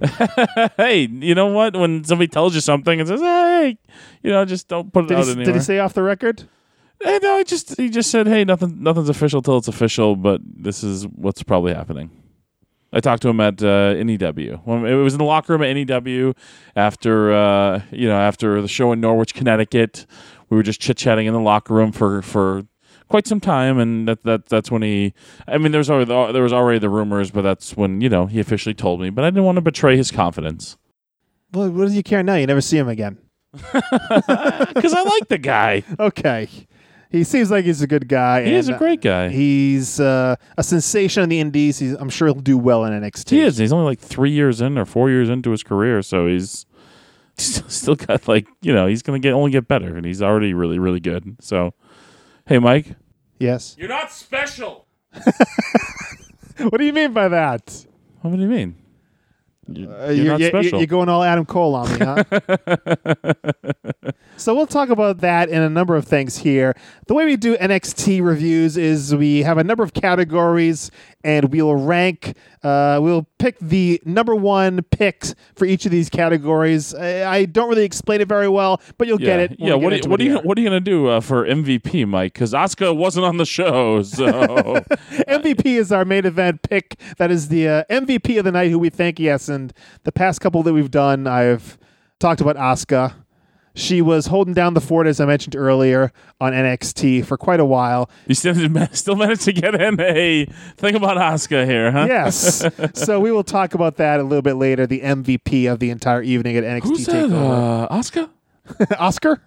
hey, you know what? When somebody tells you something and says, "Hey," you know, just don't put it Did out he, anywhere. did he say off the record? Eh, no, he just he just said, "Hey, nothing nothing's official till it's official, but this is what's probably happening." I talked to him at uh, NEW. When it was in the locker room at NEW after uh, you know after the show in Norwich, Connecticut. We were just chit chatting in the locker room for for quite some time, and that, that that's when he. I mean, there's already there was already the rumors, but that's when you know he officially told me. But I didn't want to betray his confidence Well, what does you care now? You never see him again. because I like the guy. Okay. He seems like he's a good guy. He is a great guy. He's uh, a sensation in the Indies. He's, I'm sure he'll do well in NXT. He is. He's only like three years in or four years into his career, so he's still, still got like you know he's gonna get only get better, and he's already really really good. So, hey, Mike, Yes. you're not special. What do you mean by that? What do you mean? You're, Uh, you're you're, not you're- special. you're going all Adam Cole on me, huh? so we'll talk about that and a number of things here. The way we do NXT reviews is we have a number of categories and we'll rank. Uh, we'll pick the number one picks for each of these categories. I, I don't really explain it very well, but you'll yeah, get it. yeah. What get are, what are you what are you gonna do uh, for MVP, Mike? Because Asuka wasn't on the show, so MVP is our main event pick. That is the uh, MVP of the night, who we thank. Yes, and the past couple that we've done, I've talked about Asuka. She was holding down the fort, as I mentioned earlier, on NXT for quite a while. you still still managed to get in a thing about Asuka here, huh? Yes, so we will talk about that a little bit later. The MVP of the entire evening at NXT Who's that? Takeover. Uh, Asuka? Oscar.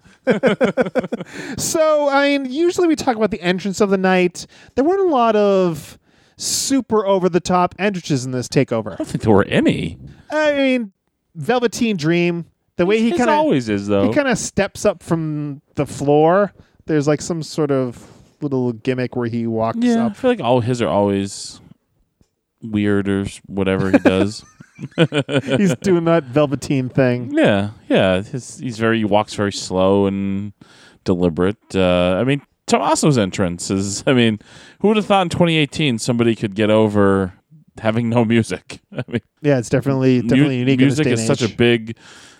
so, I mean, usually we talk about the entrance of the night. There weren't a lot of super over the top entrances in this takeover. I don't think there were any. I mean, Velveteen Dream. The way he kind of always is though. he kind of steps up from the floor. There's like some sort of little gimmick where he walks Yeah, I feel like all his are always weird or whatever he does. He's doing that Velveteen thing. yeah, yeah. His, he's very he walks very slow and deliberate. Uh, I mean, Tommaso's entrance is. I mean, who would have thought in 2018 somebody could get over having no music? I mean, Yeah, it's definitely mu- definitely unique. in this music is and such a big.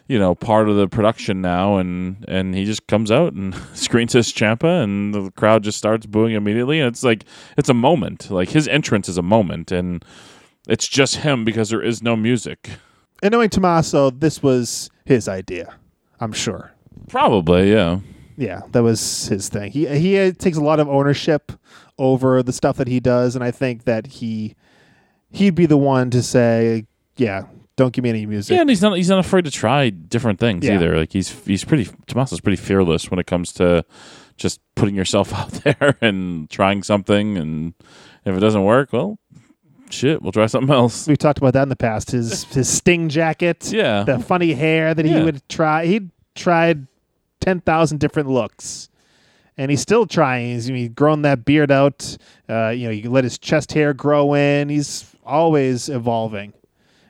You know, part of the production now, and and he just comes out and screens his champa, and the crowd just starts booing immediately. And it's like it's a moment. Like his entrance is a moment, and it's just him because there is no music. And knowing Tommaso, this was his idea. I'm sure. Probably, yeah. Yeah, that was his thing. He he uh, takes a lot of ownership over the stuff that he does, and I think that he he'd be the one to say, yeah, don't give me any music. Yeah, and he's not he's not afraid to try different things Yeah. either. Like he's he's pretty Tommaso's pretty fearless when it comes to just putting yourself out there and trying something and if it doesn't work, well, shit, we'll try something else. We talked about that in the past. His his sting jacket, Yeah. the funny hair that he would try. He tried ten thousand different looks, and he's still trying. He's, he's grown that beard out. Uh, you know, you can let his chest hair grow in. He's always evolving,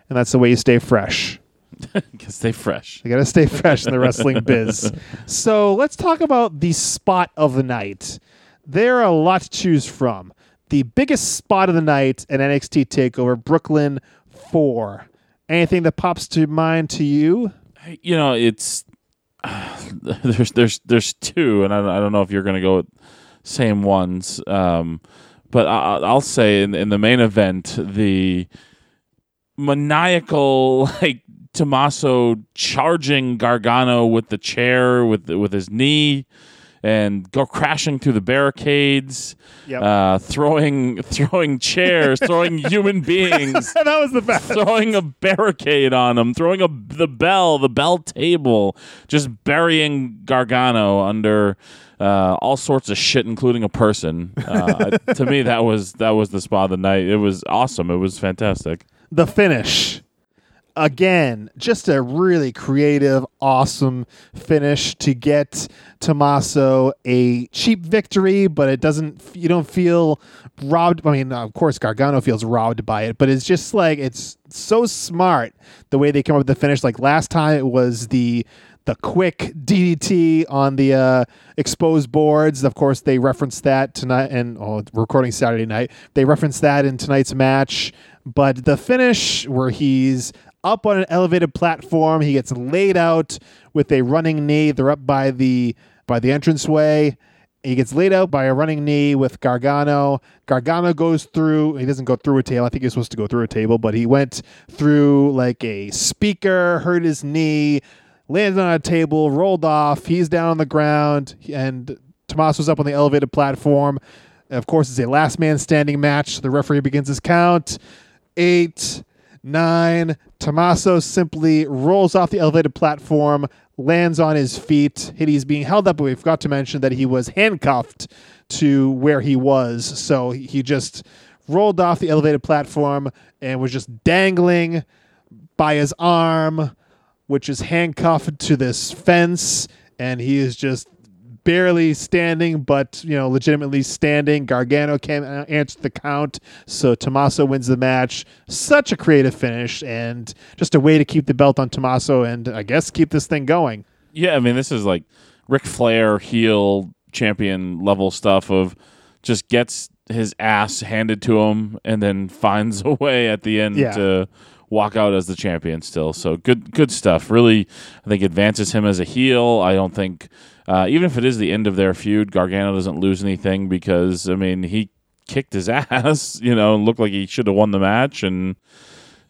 and that's the way you stay fresh. Stay fresh. You got to stay fresh in the wrestling biz. So let's talk about the spot of the night. There are a lot to choose from. The biggest spot of the night at NXT Takeover Brooklyn Four. Anything that pops to mind to you? You know, it's there's there's there's two, and I don't, I don't know if you're going to go with same ones. Um, but I, I'll say in, in the main event, the maniacal like Tommaso charging Gargano with the chair with with his knee and go crashing through the barricades, Yep. uh, throwing throwing chairs, throwing human beings that was the best. throwing a barricade on him, throwing a the bell, the bell table, just burying Gargano under uh, all sorts of shit, including a person. Uh, to me, that was that was the spot of the night. It was awesome. It was fantastic. The finish. Again, just a really creative, awesome finish to get Tommaso a cheap victory, but it doesn't, you don't feel robbed. I mean, of course, Gargano feels robbed by it, but it's just like, it's so smart the way they come up with the finish. Like last time it was the, the quick DDT on the uh, exposed boards. Of course, they referenced that tonight, and oh, recording Saturday night. They referenced that in tonight's match. But the finish, where he's up on an elevated platform, he gets laid out with a running knee. They're up by the by the entranceway. He gets laid out by a running knee with Gargano. Gargano goes through. He doesn't go through a table. I think he's supposed to go through a table, but he went through like a speaker, hurt his knee, landed on a table, rolled off. He's down on the ground, and Tommaso's up on the elevated platform. Of course, it's a last man standing match. The referee begins his count. Eight, nine. Tommaso simply rolls off the elevated platform, lands on his feet. He's being held up, but we forgot to mention that he was handcuffed to where he was. So he just rolled off the elevated platform and was just dangling by his arm, which is handcuffed to this fence, and he is just barely standing, but you know, legitimately standing. Gargano can't uh, answer the count, so Tommaso wins the match. Such a creative finish, and just a way to keep the belt on Tommaso, and I guess keep this thing going. Yeah, I mean, this is like Ric Flair heel champion level stuff of just gets his ass handed to him and then finds a way at the end Yeah. to walk out as the champion still. So good good stuff. Really I think advances him as a heel. I don't think uh, even if it is the end of their feud, Gargano doesn't lose anything because I mean he kicked his ass, you know, and looked like he should have won the match and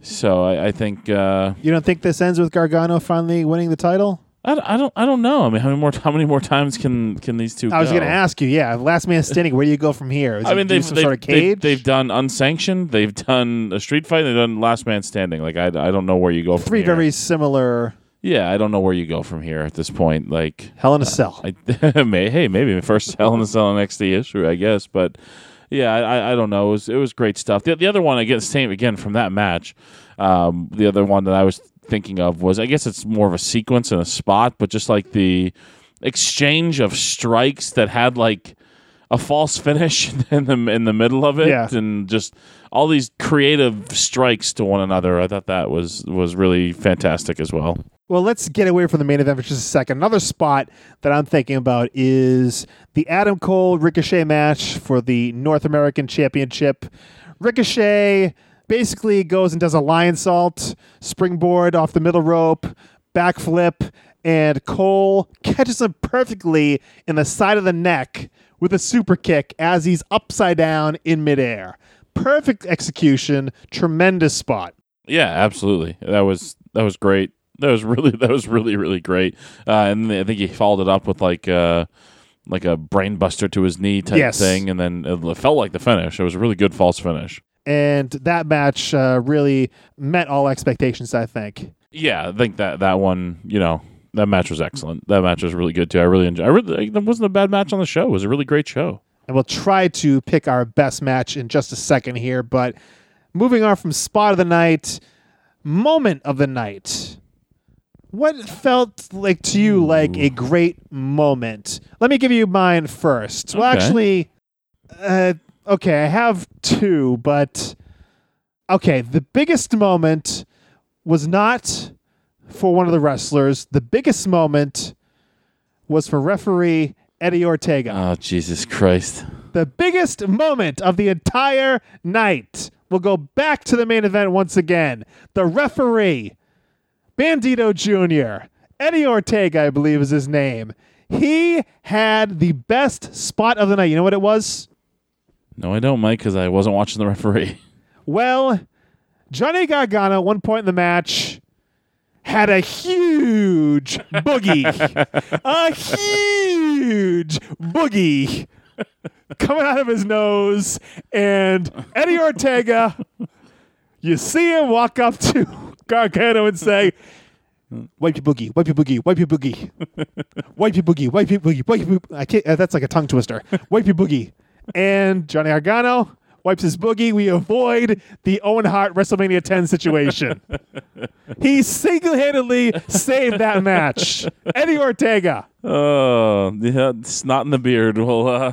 so I, I think uh, You don't think this ends with Gargano finally winning the title? I, I don't I don't know. I mean, how many more how many more times can can these two? I was go? going to ask you. Yeah, last man standing. Where do you go from here? Is I mean, they've some they've, sort of they've, cage. they've done unsanctioned. They've done a street fight. They've done last man standing. Like I, I don't know where you go. From three very similar yeah. I don't know where you go from here at this point. Like Hell in a Cell. I may hey maybe first Hell in a Cell next NXT issue I guess, but yeah, I, I- I don't know. It was it was great stuff. The, the other one again, same again from that match. Um, the other one that I was thinking of was I guess it's more of a sequence and a spot, but just like the exchange of strikes that had like a false finish in the in the middle of it, Yeah. and just all these creative strikes to one another. I thought that was was really fantastic as well. Well, let's get away from the main event for just a second. Another spot that I'm thinking about is the Adam Cole Ricochet match for the North American Championship. Ricochet basically goes and does a Lionsault, springboard off the middle rope, backflip, and Cole catches him perfectly in the side of the neck with a super kick as he's upside down in midair. Perfect execution, tremendous spot. Yeah, absolutely. That was that was great. That was really that was really really great. Uh, and I think he followed it up with like uh, like a brainbuster to his knee type Yes. thing, and then it felt like the finish. It was a really good false finish. And that match uh, really met all expectations, I think. Yeah, I think that that one, you know, that match was excellent. That match was really good too. I really enjoyed. I really, that wasn't a bad match on the show. It was a really great show. And we'll try to pick our best match in just a second here. But moving on from spot of the night, moment of the night. What felt like to you like a great moment? Let me give you mine first. Well, Okay. actually, uh, okay, I have two, but okay, the biggest moment was not for one of the wrestlers. The biggest moment was for referee Eddie Ortega Oh Jesus Christ! the biggest moment of the entire night. We'll go back to the main event once again. The referee, Bandito Jr., Eddie Ortega, I believe is his name. He had the best spot of the night. You know what it was? No, I don't, Mike, because I wasn't watching the referee. Well, Johnny Gargano, at one point in the match, had a huge boogie. a huge boogie coming out of his nose. And Eddie Ortega, you see him walk up to Gargano and say, Wipe your boogie, wipe your boogie, wipe your boogie, wipe your boogie, wipe your boogie, wipe your boogie. I can't, uh, that's like a tongue twister. Wipe your boogie. And Johnny Gargano wipes his boogie. We avoid the Owen Hart WrestleMania 10 situation. he single handedly saved that match. Eddie Ortega. Oh, yeah, snot in the beard. Well, uh,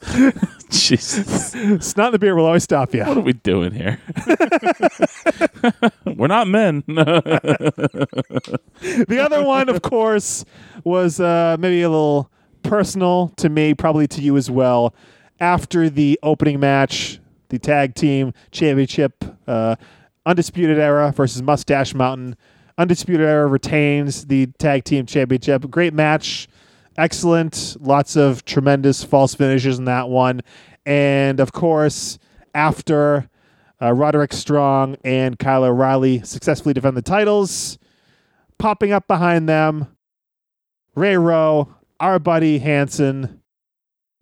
Jesus, Snot in the beer will always stop you. what are we doing here? We're not men. The other one, of course, was uh, maybe a little personal to me, probably to you as well. After the opening match, the tag team championship, uh, Undisputed Era versus Mustache Mountain. Undisputed Era retains the tag team championship. Great match. Excellent. Lots of tremendous false finishes in that one. And of course, after uh, Roderick Strong and Kyle O'Reilly successfully defend the titles, popping up behind them, Ray Rowe, our buddy Hanson,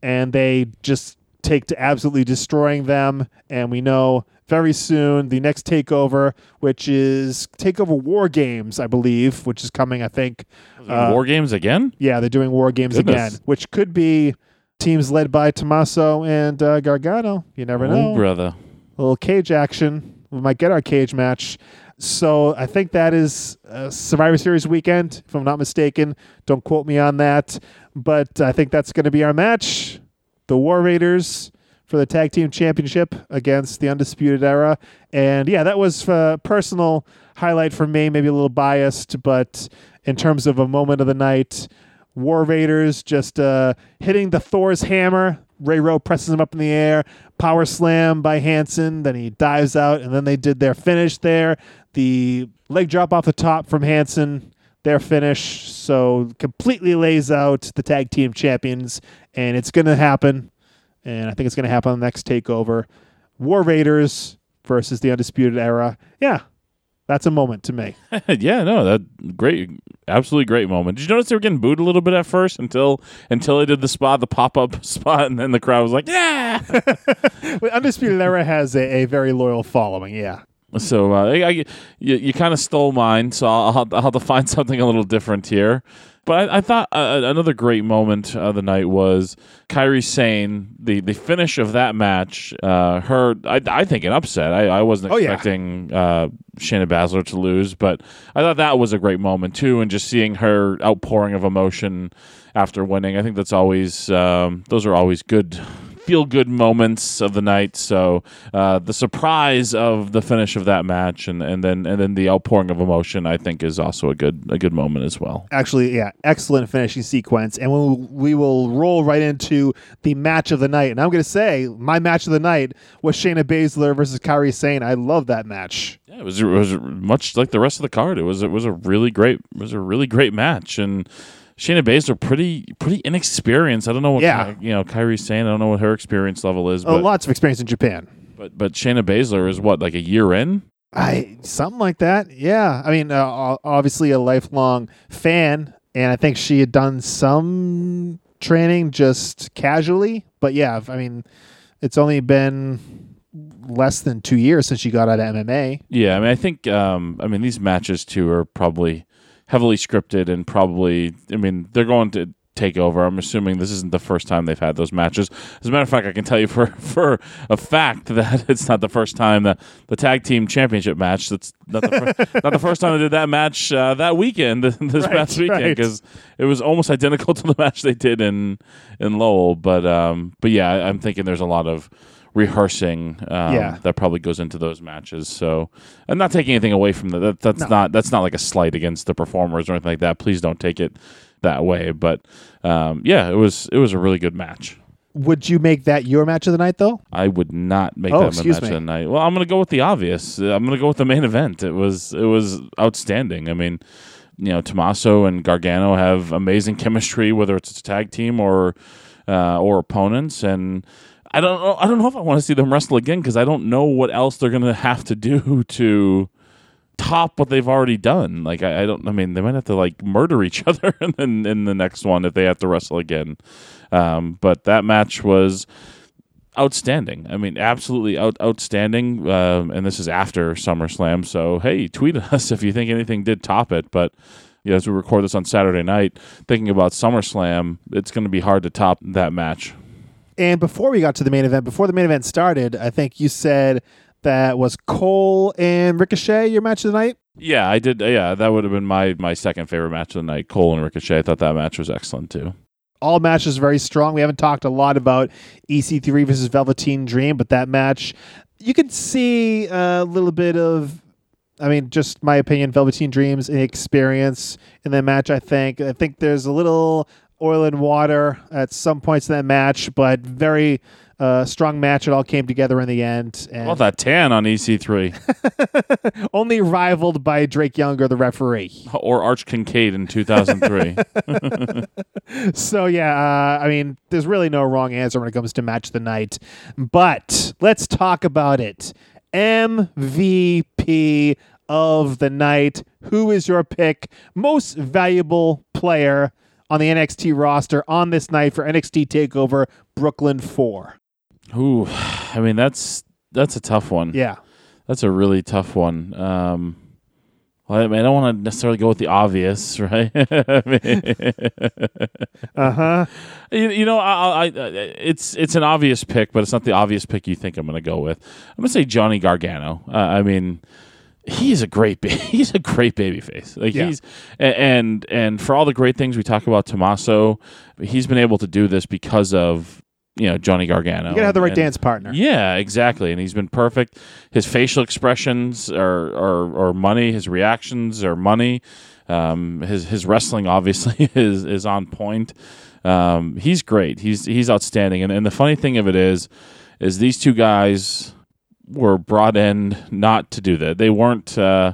and they just take to absolutely destroying them. And we know very soon the next takeover, which is Takeover War Games, I believe, which is coming, I think. Uh, War games again? Yeah, they're doing War Games Goodness. again, which could be teams led by Tommaso and uh, Gargano. You never know brother. a little cage action. We might get our cage match. So I think that is uh, Survivor Series weekend, if I'm not mistaken. Don't quote me on that, but I think that's going to be our match. The War Raiders for the tag team championship against the Undisputed Era, and yeah, that was a personal highlight for me. Maybe a little biased, but in terms of a moment of the night, War Raiders just uh, hitting the Thor's hammer. Ray Rowe presses him up in the air. Power slam by Hanson. Then he dives out, and then they did their finish there. The leg drop off the top from Hanson. Their finish. So completely lays out the tag team champions, and it's going to happen. And I think it's going to happen on the next takeover. War Raiders versus the Undisputed Era. Yeah, that's a moment to me. yeah, no, that great, absolutely great moment. Did you notice they were getting booed a little bit at first until until they did the spot, the pop up spot, and then the crowd was like, yeah. Undisputed Era has a, a very loyal following. Yeah. So uh, I, I, you, you kind of stole mine, so I'll, I'll, I'll have to find something a little different here. But I, I thought uh, another great moment of the night was Kairi Sane, the, the finish of that match. Uh, her, I, I think, an upset. I, I wasn't Oh, yeah. expecting uh, Shayna Baszler to lose, but I thought that was a great moment too. And just seeing her outpouring of emotion after winning, I think that's always um, those are always good feel good moments of the night. So uh, the surprise of the finish of that match, and, and then and then the outpouring of emotion, I think, is also a good a good moment as well. Actually, yeah, excellent finishing sequence. And we'll, we will roll right into the match of the night. And I'm going to say my match of the night was Shayna Baszler versus Kairi Sane. I love that match. Yeah, it was it was much like the rest of the card. It was it was a really great it was a really great match and. Shayna Baszler pretty pretty inexperienced. I don't know what Yeah. Ky- you know Kairi's saying. I don't know what her experience level is, Oh, but lots of experience in Japan. but but Shayna Baszler is what like a year in. I something like that. Yeah, I mean, uh, obviously a lifelong fan, and I think she had done some training just casually. But yeah, I mean, it's only been less than two years since she got out of MMA. Yeah, I mean, I think, um, I mean, these matches too are probably heavily scripted and probably, I mean, they're going to take over. I'm assuming this isn't the first time they've had those matches. As a matter of fact, I can tell you for for a fact that it's not the first time that the tag team championship match. That's not the fir- not the first time they did that match uh, that weekend, this Right, past weekend, right. because it was almost identical to the match they did in in Lowell. But um, but yeah, I'm thinking there's a lot of rehearsing um, Yeah. that probably goes into those matches. So I'm not taking anything away from that. that that's No. not that's not like a slight against the performers or anything like that. Please don't take it that way. But um, yeah, it was it was a really good match. Would you make that your match of the night, though? I would not make Oh, that my match me. of the night. Well, I'm going to go with the obvious. I'm going to go with the main event. It was it was outstanding. I mean, you know, Tommaso and Gargano have amazing chemistry, whether it's a tag team or uh, or opponents, and I don't know. I don't know if I want to see them wrestle again because I don't know what else they're going to have to do to top what they've already done. Like I, I don't. I mean, they might have to like murder each other in, in, in the next one if they have to wrestle again. Um, but that match was outstanding. I mean, absolutely out, outstanding. Um, and this is after SummerSlam, so hey, tweet us if you think anything did top it. But you know, as we record this on Saturday night, thinking about SummerSlam, it's going to be hard to top that match. And before we got to the main event, before the main event started, I think you said that was Cole and Ricochet your match of the night. Yeah, I did. Yeah, that would have been my my second favorite match of the night. Cole and Ricochet. I thought that match was excellent too. all matches very strong. We haven't talked a lot about EC3 versus Velveteen Dream, but that match, you could see a little bit of, I mean, just my opinion, Velveteen Dream's experience in that match. I think I think there's a little oil and water at some points in that match, but very uh, strong match. It all came together in the end, and Well, that tan on EC3 only rivaled by Drake Younger, the referee. or Arch Kincaid in 2003. So yeah, uh, I mean, there's really no wrong answer when it comes to match the night. But let's talk about it. MVP of the night. Who is your pick? Most valuable player on the NXT roster on this night for NXT Takeover Brooklyn Four. Ooh, I mean that's that's a tough one. Yeah. That's a really tough one. Um, well, I, mean, I don't want to necessarily go with the obvious, right? Uh huh. you, you know, I, I, it's it's an obvious pick, but it's not the obvious pick you think I'm going to go with. I'm going to say Johnny Gargano. Uh, I mean, he's a great ba- he's a great baby face. Like Yeah. he's and and for all the great things we talk about Tommaso, he's been able to do this because of you know Johnny Gargano. You gotta have the right And- dance partner. yeah, exactly. And he's been perfect. His facial expressions are are, are money. His reactions are money. Um, his his wrestling obviously is is on point. Um, he's great. He's he's outstanding. And and the funny thing of it is, is these two guys were brought in not to do that. They weren't uh,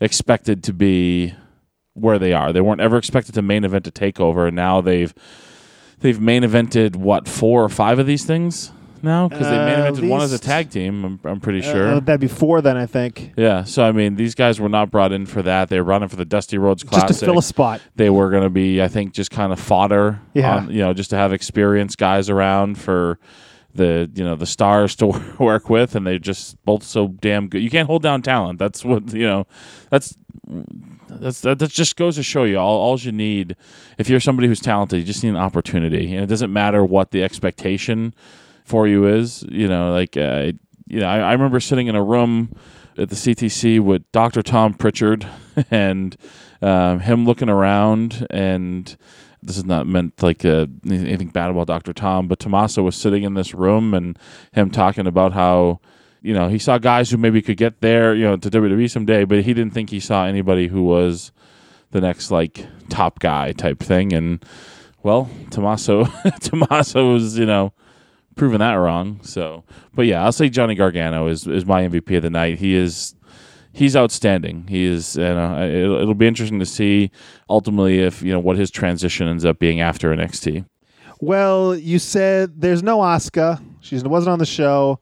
expected to be where they are. They weren't ever expected to main event a takeover, and now they've they've main evented what four or five of these things now because they main Uh, evented one as a least- tag team. I'm, I'm pretty Uh, sure. that'd be four then, I think. yeah, so I mean, these guys were not brought in for that. They were running for the Dusty Rhodes Classic. Just to fill a spot. they were going to be, I think, just kind of fodder. Yeah. on- you know, just to have experienced guys around for the you know the stars to work with, and they're just both so damn good. You can't hold down talent. That's what you know. That's that's that, that just goes to show you all all you need if you're somebody who's talented you just need an opportunity and it doesn't matter what the expectation for you is you know like uh, you know I, I remember sitting in a room at the CTC with Dr. Tom Prichard and um, him looking around and this is not meant like uh, anything bad about Dr. Tom, but Tommaso was sitting in this room and him talking about how, you know, he saw guys who maybe could get there, you know, to WWE someday, but he didn't think he saw anybody who was the next like top guy type thing. And well, Tommaso, Tommaso was, you know, proving that wrong. So, but yeah, I'll say Johnny Gargano is is my MVP of the night. He is he's outstanding. He is. You uh, know, it'll, it'll be interesting to see ultimately if you know what his transition ends up being after NXT. Well, you said there's no Asuka. She wasn't on the show.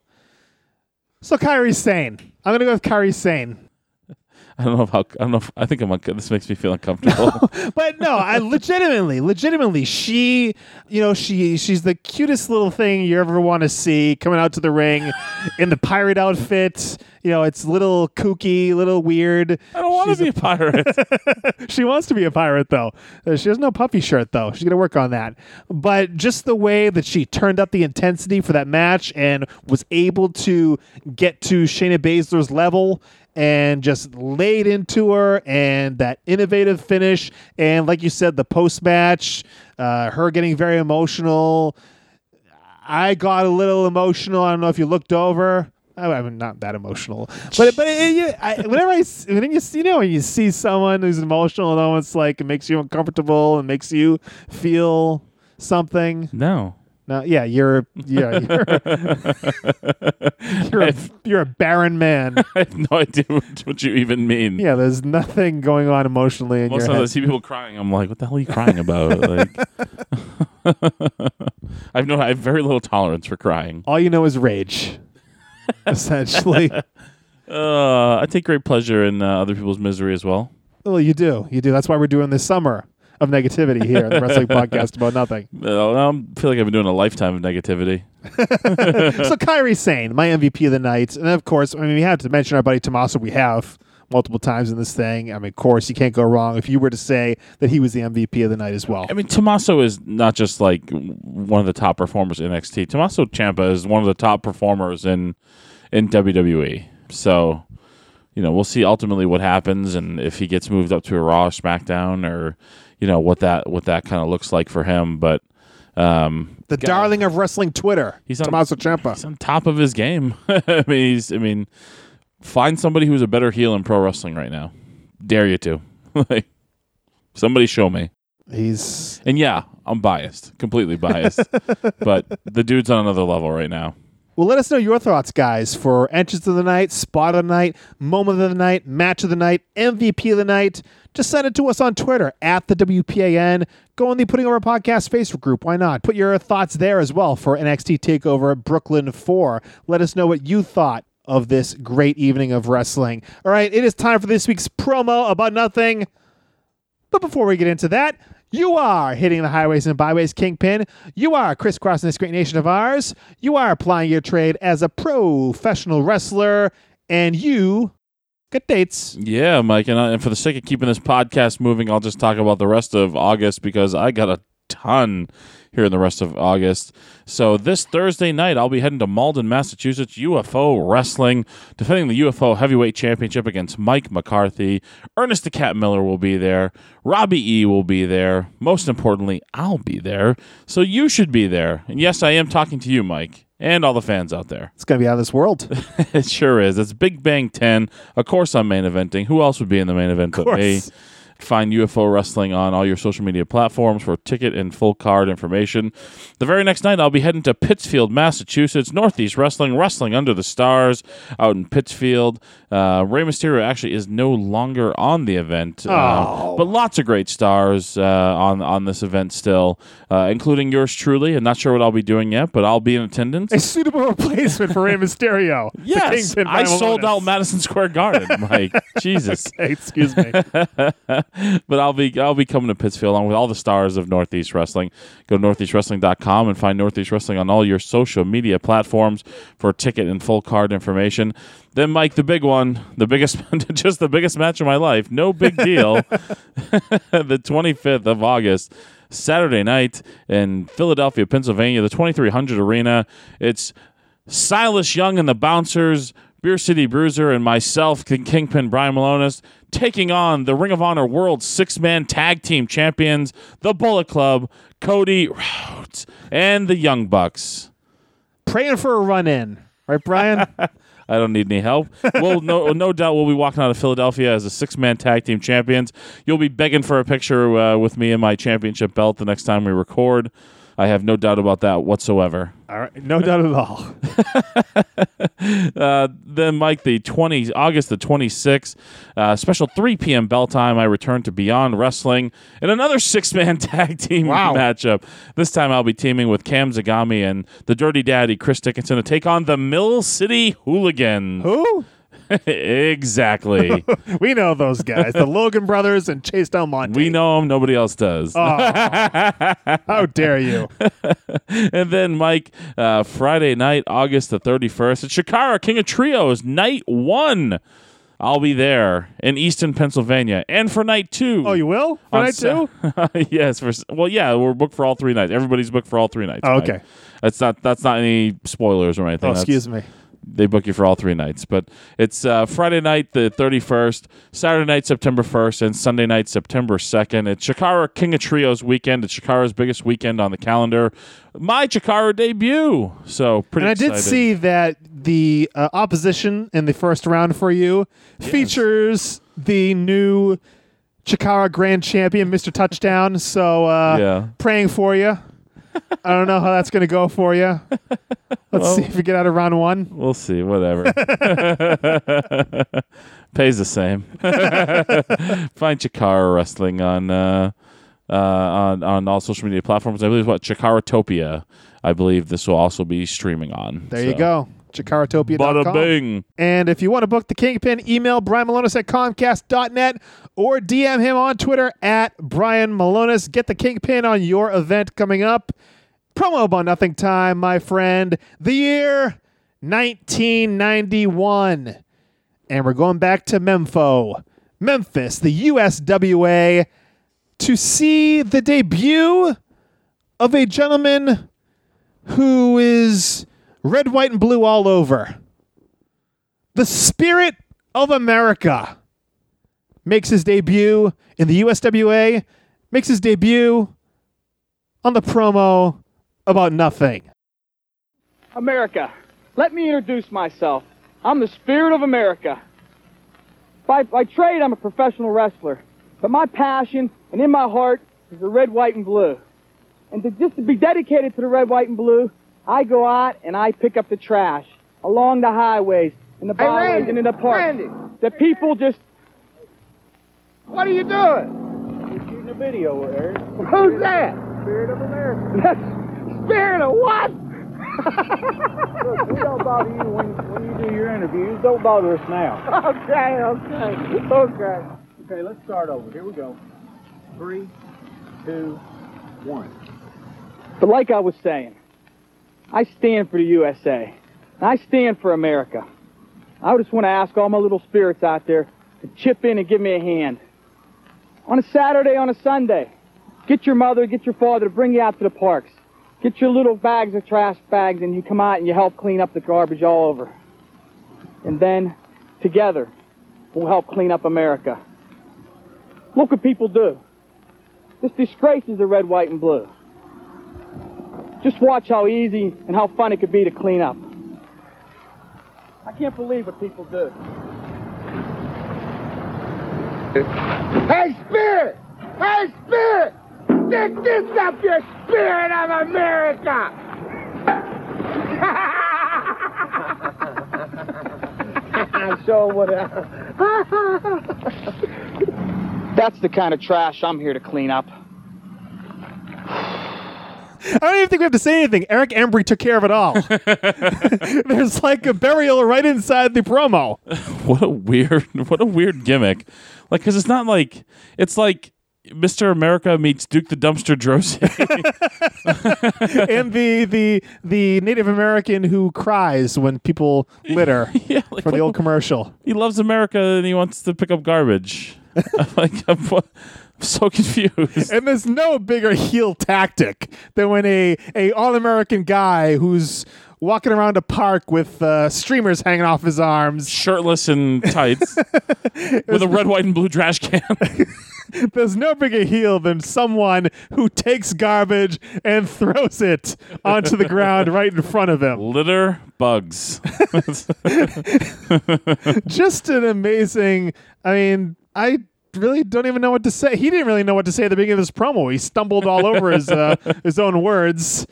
So Kairi Sane. I'm gonna go with Kairi Sane. I don't know if how. I don't know. If, I think I'm. This makes me feel uncomfortable. but no, I legitimately, legitimately, she, you know, she she's the cutest little thing you ever want to see coming out to the ring in the pirate outfit. You know, it's little kooky, little weird. I don't want to be a pirate. she wants to be a pirate though. Uh, She has no puppy shirt though. She's gonna work on that. But just the way that she turned up the intensity for that match and was able to get to Shayna Baszler's level and just laid into her and that innovative finish and like you said, the post match, uh, her getting very emotional. I got a little emotional. I don't know if you looked over. I- I'm not that emotional, but but it, it- I, whenever I when you see, you know when you see someone who's emotional and almost like it makes you uncomfortable and makes you feel something. no. No, yeah, you're yeah you're you're, a, you're a barren man. I have no idea what, what you even mean. Yeah, there's nothing going on emotionally in Most your times I head. see people crying. I'm like, what the hell are you crying about? like, I've no. I have very little tolerance for crying. All you know is rage. Essentially, Uh, I take great pleasure in uh, other people's misery as well. well, you do, you do. That's why we're doing this summer of negativity here, the wrestling podcast about nothing. Uh, I feel like I've been doing a lifetime of negativity. so Kairi Sane, my MVP of the night, and of course, I mean, we have to mention our buddy Tommaso. We have multiple times in this thing. I mean, of course, you can't go wrong if you were to say that he was the MVP of the night as well. I mean, Tommaso is not just like one of the top performers in NXT. Tommaso Ciampa is one of the top performers in in WWE. So, you know, we'll see ultimately what happens and if he gets moved up to a Raw or SmackDown or you know what that what that kind of looks like for him. But um, the darling of wrestling Twitter, He's on- Tommaso Ciampa. he's on top of his game. I mean, he's I mean, find somebody who's a better heel in pro wrestling right now. Dare you to like somebody show me. He's And yeah, I'm biased, completely biased. but the dude's on another level right now. Well, let us know your thoughts, guys, for entrance of the night, spot of the night, moment of the night, match of the night, MVP of the night. Just send it to us on Twitter at the WPAN. Go in the Putting Over Podcast Facebook group. Why not? Put your thoughts there as well for NXT TakeOver Brooklyn 4. Let us know what you thought of this great evening of wrestling. All right, it is time for this week's promo about nothing. But before we get into that, you are hitting the highways and byways kingpin. You are crisscrossing this great nation of ours. You are applying your trade as a professional wrestler, and you get dates. Yeah, Mike, and, I, and for the sake of keeping this podcast moving, I'll just talk about the rest of August because I got a ton here in the rest of August. So this Thursday night, I'll be heading to Malden, Massachusetts, UFO Wrestling, defending the UFO Heavyweight Championship against Mike McCarthy. Ernest the Cat Miller will be there. Robbie E will be there. Most importantly, I'll be there. So you should be there. And yes, I am talking to you, Mike, and all the fans out there. It's going to be out of this world. It sure is. It's Big Bang 10. Of course, I'm main eventing. Who else would be in the main event but me? Find UFO Wrestling on all your social media platforms for ticket and full card information. The very next night, I'll be heading to Pittsfield, Massachusetts, Northeast Wrestling, Wrestling Under the Stars out in Pittsfield. Uh, Rey Mysterio actually is no longer on the event, uh, Oh. but lots of great stars uh, on on this event still, uh, including yours truly. I'm not sure what I'll be doing yet, but I'll be in attendance. a suitable replacement for Rey Mysterio. Yes, I sold out Madison Square Garden, Mike. Jesus, Hey, excuse me. but I'll be I'll be coming to Pittsfield along with all the stars of Northeast Wrestling. Go to northeastwrestling.com and find Northeast Wrestling on all your social media platforms for ticket and full card information. Then, Mike, the big one, the biggest, just the biggest match of my life. No big deal. the 25th of August. Saturday night in Philadelphia, Pennsylvania, the 2300 Arena. It's Silas Young and the Bouncers, Beer City Bruiser, and myself, King- Kingpin Brian Milonas, taking on the Ring of Honor World Six Man Tag Team Champions, the Bullet Club, Cody Rhodes, and the Young Bucks. Praying for a run in. Right, Brian? I don't need any help. Well, no, no doubt we'll be walking out of Philadelphia as a six-man tag team champions. You'll be begging for a picture uh, with me and my championship belt the next time we record. I have no doubt about that whatsoever. all right, no doubt at all. Uh, then, Mike, the 20, August the 26th, uh, special 3 p.m. bell time, I return to Beyond Wrestling in another six man tag team Wow. matchup. This time I'll be teaming with Cam Zagami and the Dirty Daddy, Chris Dickinson, to take on the Mill City Hooligans. Who? Exactly. We know those guys, the Logan brothers and Chase Del Monte. we know them. Nobody else does. How dare you? and then, Mike, uh, Friday night, August the 31st, at Chikara King of Trios, night one. I'll be there in Easton, Pennsylvania. And for night two. Oh, you will? For night two? yes. For, well, yeah, we're booked for all three nights. Everybody's booked for all three nights. Oh, Mike. okay. That's not that's not any spoilers or anything. Oh, excuse me. They book you for all three nights. But it's uh, Friday night, the 31st, Saturday night, September 1st, and Sunday night, September 2nd. It's Chikara King of Trios weekend. It's Chikara's biggest weekend on the calendar. My Chikara debut. So pretty And I did see that the uh, opposition in the first round for you features the new Chikara Grand Champion, Mr. Touchdown. So uh, Yeah. praying for you. I don't know how that's going to go for you. Let's see if we get out of round one. We'll see. Whatever. Pays the same. Find Chikara Wrestling on uh, uh, on on all social media platforms. I believe what Chikaratopia. I believe this will also be streaming on. There you go. Bing. And if you want to book the Kingpin, email Brian Milonas at Comcast.net or DM him on Twitter at Brian Milonas. Get the Kingpin on your event coming up. Promo about nothing time, my friend. The year 1991. And we're going back to Mempho, Memphis, the USWA, to see the debut of a gentleman who is red, white, and blue all over. The Spirit of America makes his debut in the USWA, makes his debut on the promo about nothing. America. Let me introduce myself. I'm the spirit of America. By, by trade, I'm a professional wrestler, but my passion and in my heart is the red, white, and blue. And to just to be dedicated to the red, white, and blue, I go out and I pick up the trash along the highways, in the byways, and in the parks. The people just. What are you doing? You're shooting a video, Eric. Who's that? Spirit of America. spirit of what? Look, we don't bother you when, when you do your interviews. Don't bother us now. Okay, okay, okay. Okay, let's start over. Here we go. Three, two, one. But like I was saying, I stand for the USA. I stand for America. I just want to ask all my little spirits out there to chip in and give me a hand. On a Saturday, on a Sunday, get your mother, get your father to bring you out to the parks. Get your little bags of trash bags and you come out and you help clean up the garbage all over. And then, together, we'll help clean up America. Look what people do. This disgraces the red, white, and blue. Just watch how easy and how fun it could be to clean up. I can't believe what people do. Hey, Spirit! Hey, Spirit! Stick this up your Spirit of America! Show what. That's the kind of trash I'm here to clean up. I don't even think we have to say anything. Eric Embry took care of it all. There's like a burial right inside the promo. What a weird, what a weird gimmick. Like, because it's not like it's like Mr. America meets Duke the Dumpster Droese. and the the the Native American who cries when people litter yeah, like, for the old commercial. he loves America and he wants to pick up garbage. I'm like, I'm, so confused. And there's no bigger heel tactic than when a a all American guy who's walking around a park with uh, streamers hanging off his arms. Shirtless and tights with a red, white, and blue trash can. There's no bigger heel than someone who takes garbage and throws it onto the ground right in front of him. Litter bugs. Just an amazing. I mean, I really don't even know what to say. He didn't really know what to say at the beginning of this promo. He stumbled all over his uh, his own words.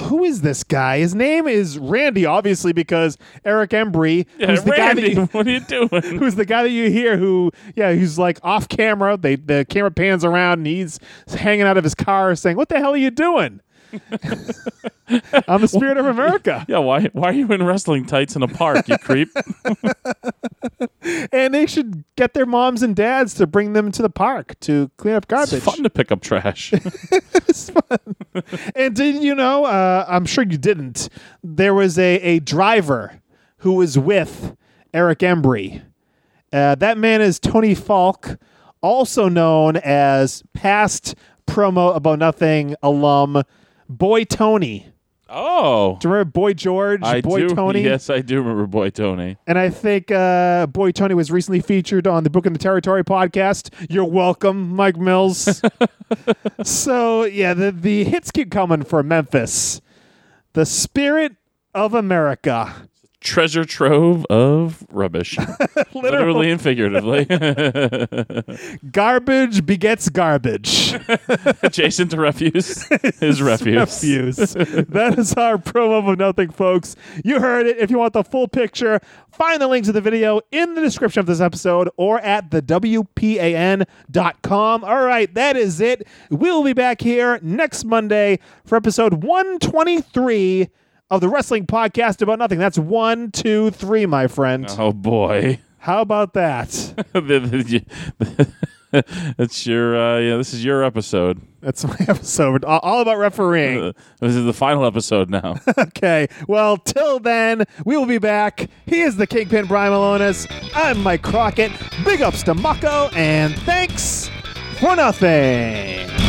Who is this guy? His name is Randy, obviously, because Eric Embry, Yeah, who's the Randy, guy that you, what are you doing? who's the guy that you hear who, yeah, who's like off camera. They the camera pans around and he's hanging out of his car saying, "What the hell are you doing?" I'm the spirit of America. Yeah, why why are you in wrestling tights in a park, you creep? and they should get their moms and dads to bring them to the park to clean up garbage. It's fun to pick up trash. Fun. And did you know? Uh, I'm sure you didn't. There was a, a driver who was with Eric Embry. Uh, that man is Tony Falk, also known as past promo about nothing alum Boy Tony. oh, Do you remember Boy George, I Boy do. Tony? Yes, I do remember Boy Tony. And I think uh, Boy Tony was recently featured on the Booking the Territory podcast. You're welcome, Mike Mills. so yeah, the the hits keep coming for Memphis. The spirit of America. Treasure trove of rubbish, literally and figuratively, Garbage begets garbage. adjacent to refuse is refuse. Refuse. that is our promo of nothing, folks. You heard it. If you want the full picture, find the links to the video in the description of this episode or at the WPAN.com. All right, that is it. We'll be back here next Monday for episode 123 of the Wrestling Podcast About Nothing. That's one, two, three, my friend. Oh boy. How about that? That's your uh, yeah. This is your episode. That's my episode. All all about refereeing. Uh, this is the final episode now. Okay. Well, till then, we will be back. He is the Kingpin Brian Milonas. I'm Mike Crockett. Big ups to Mako, and thanks for nothing.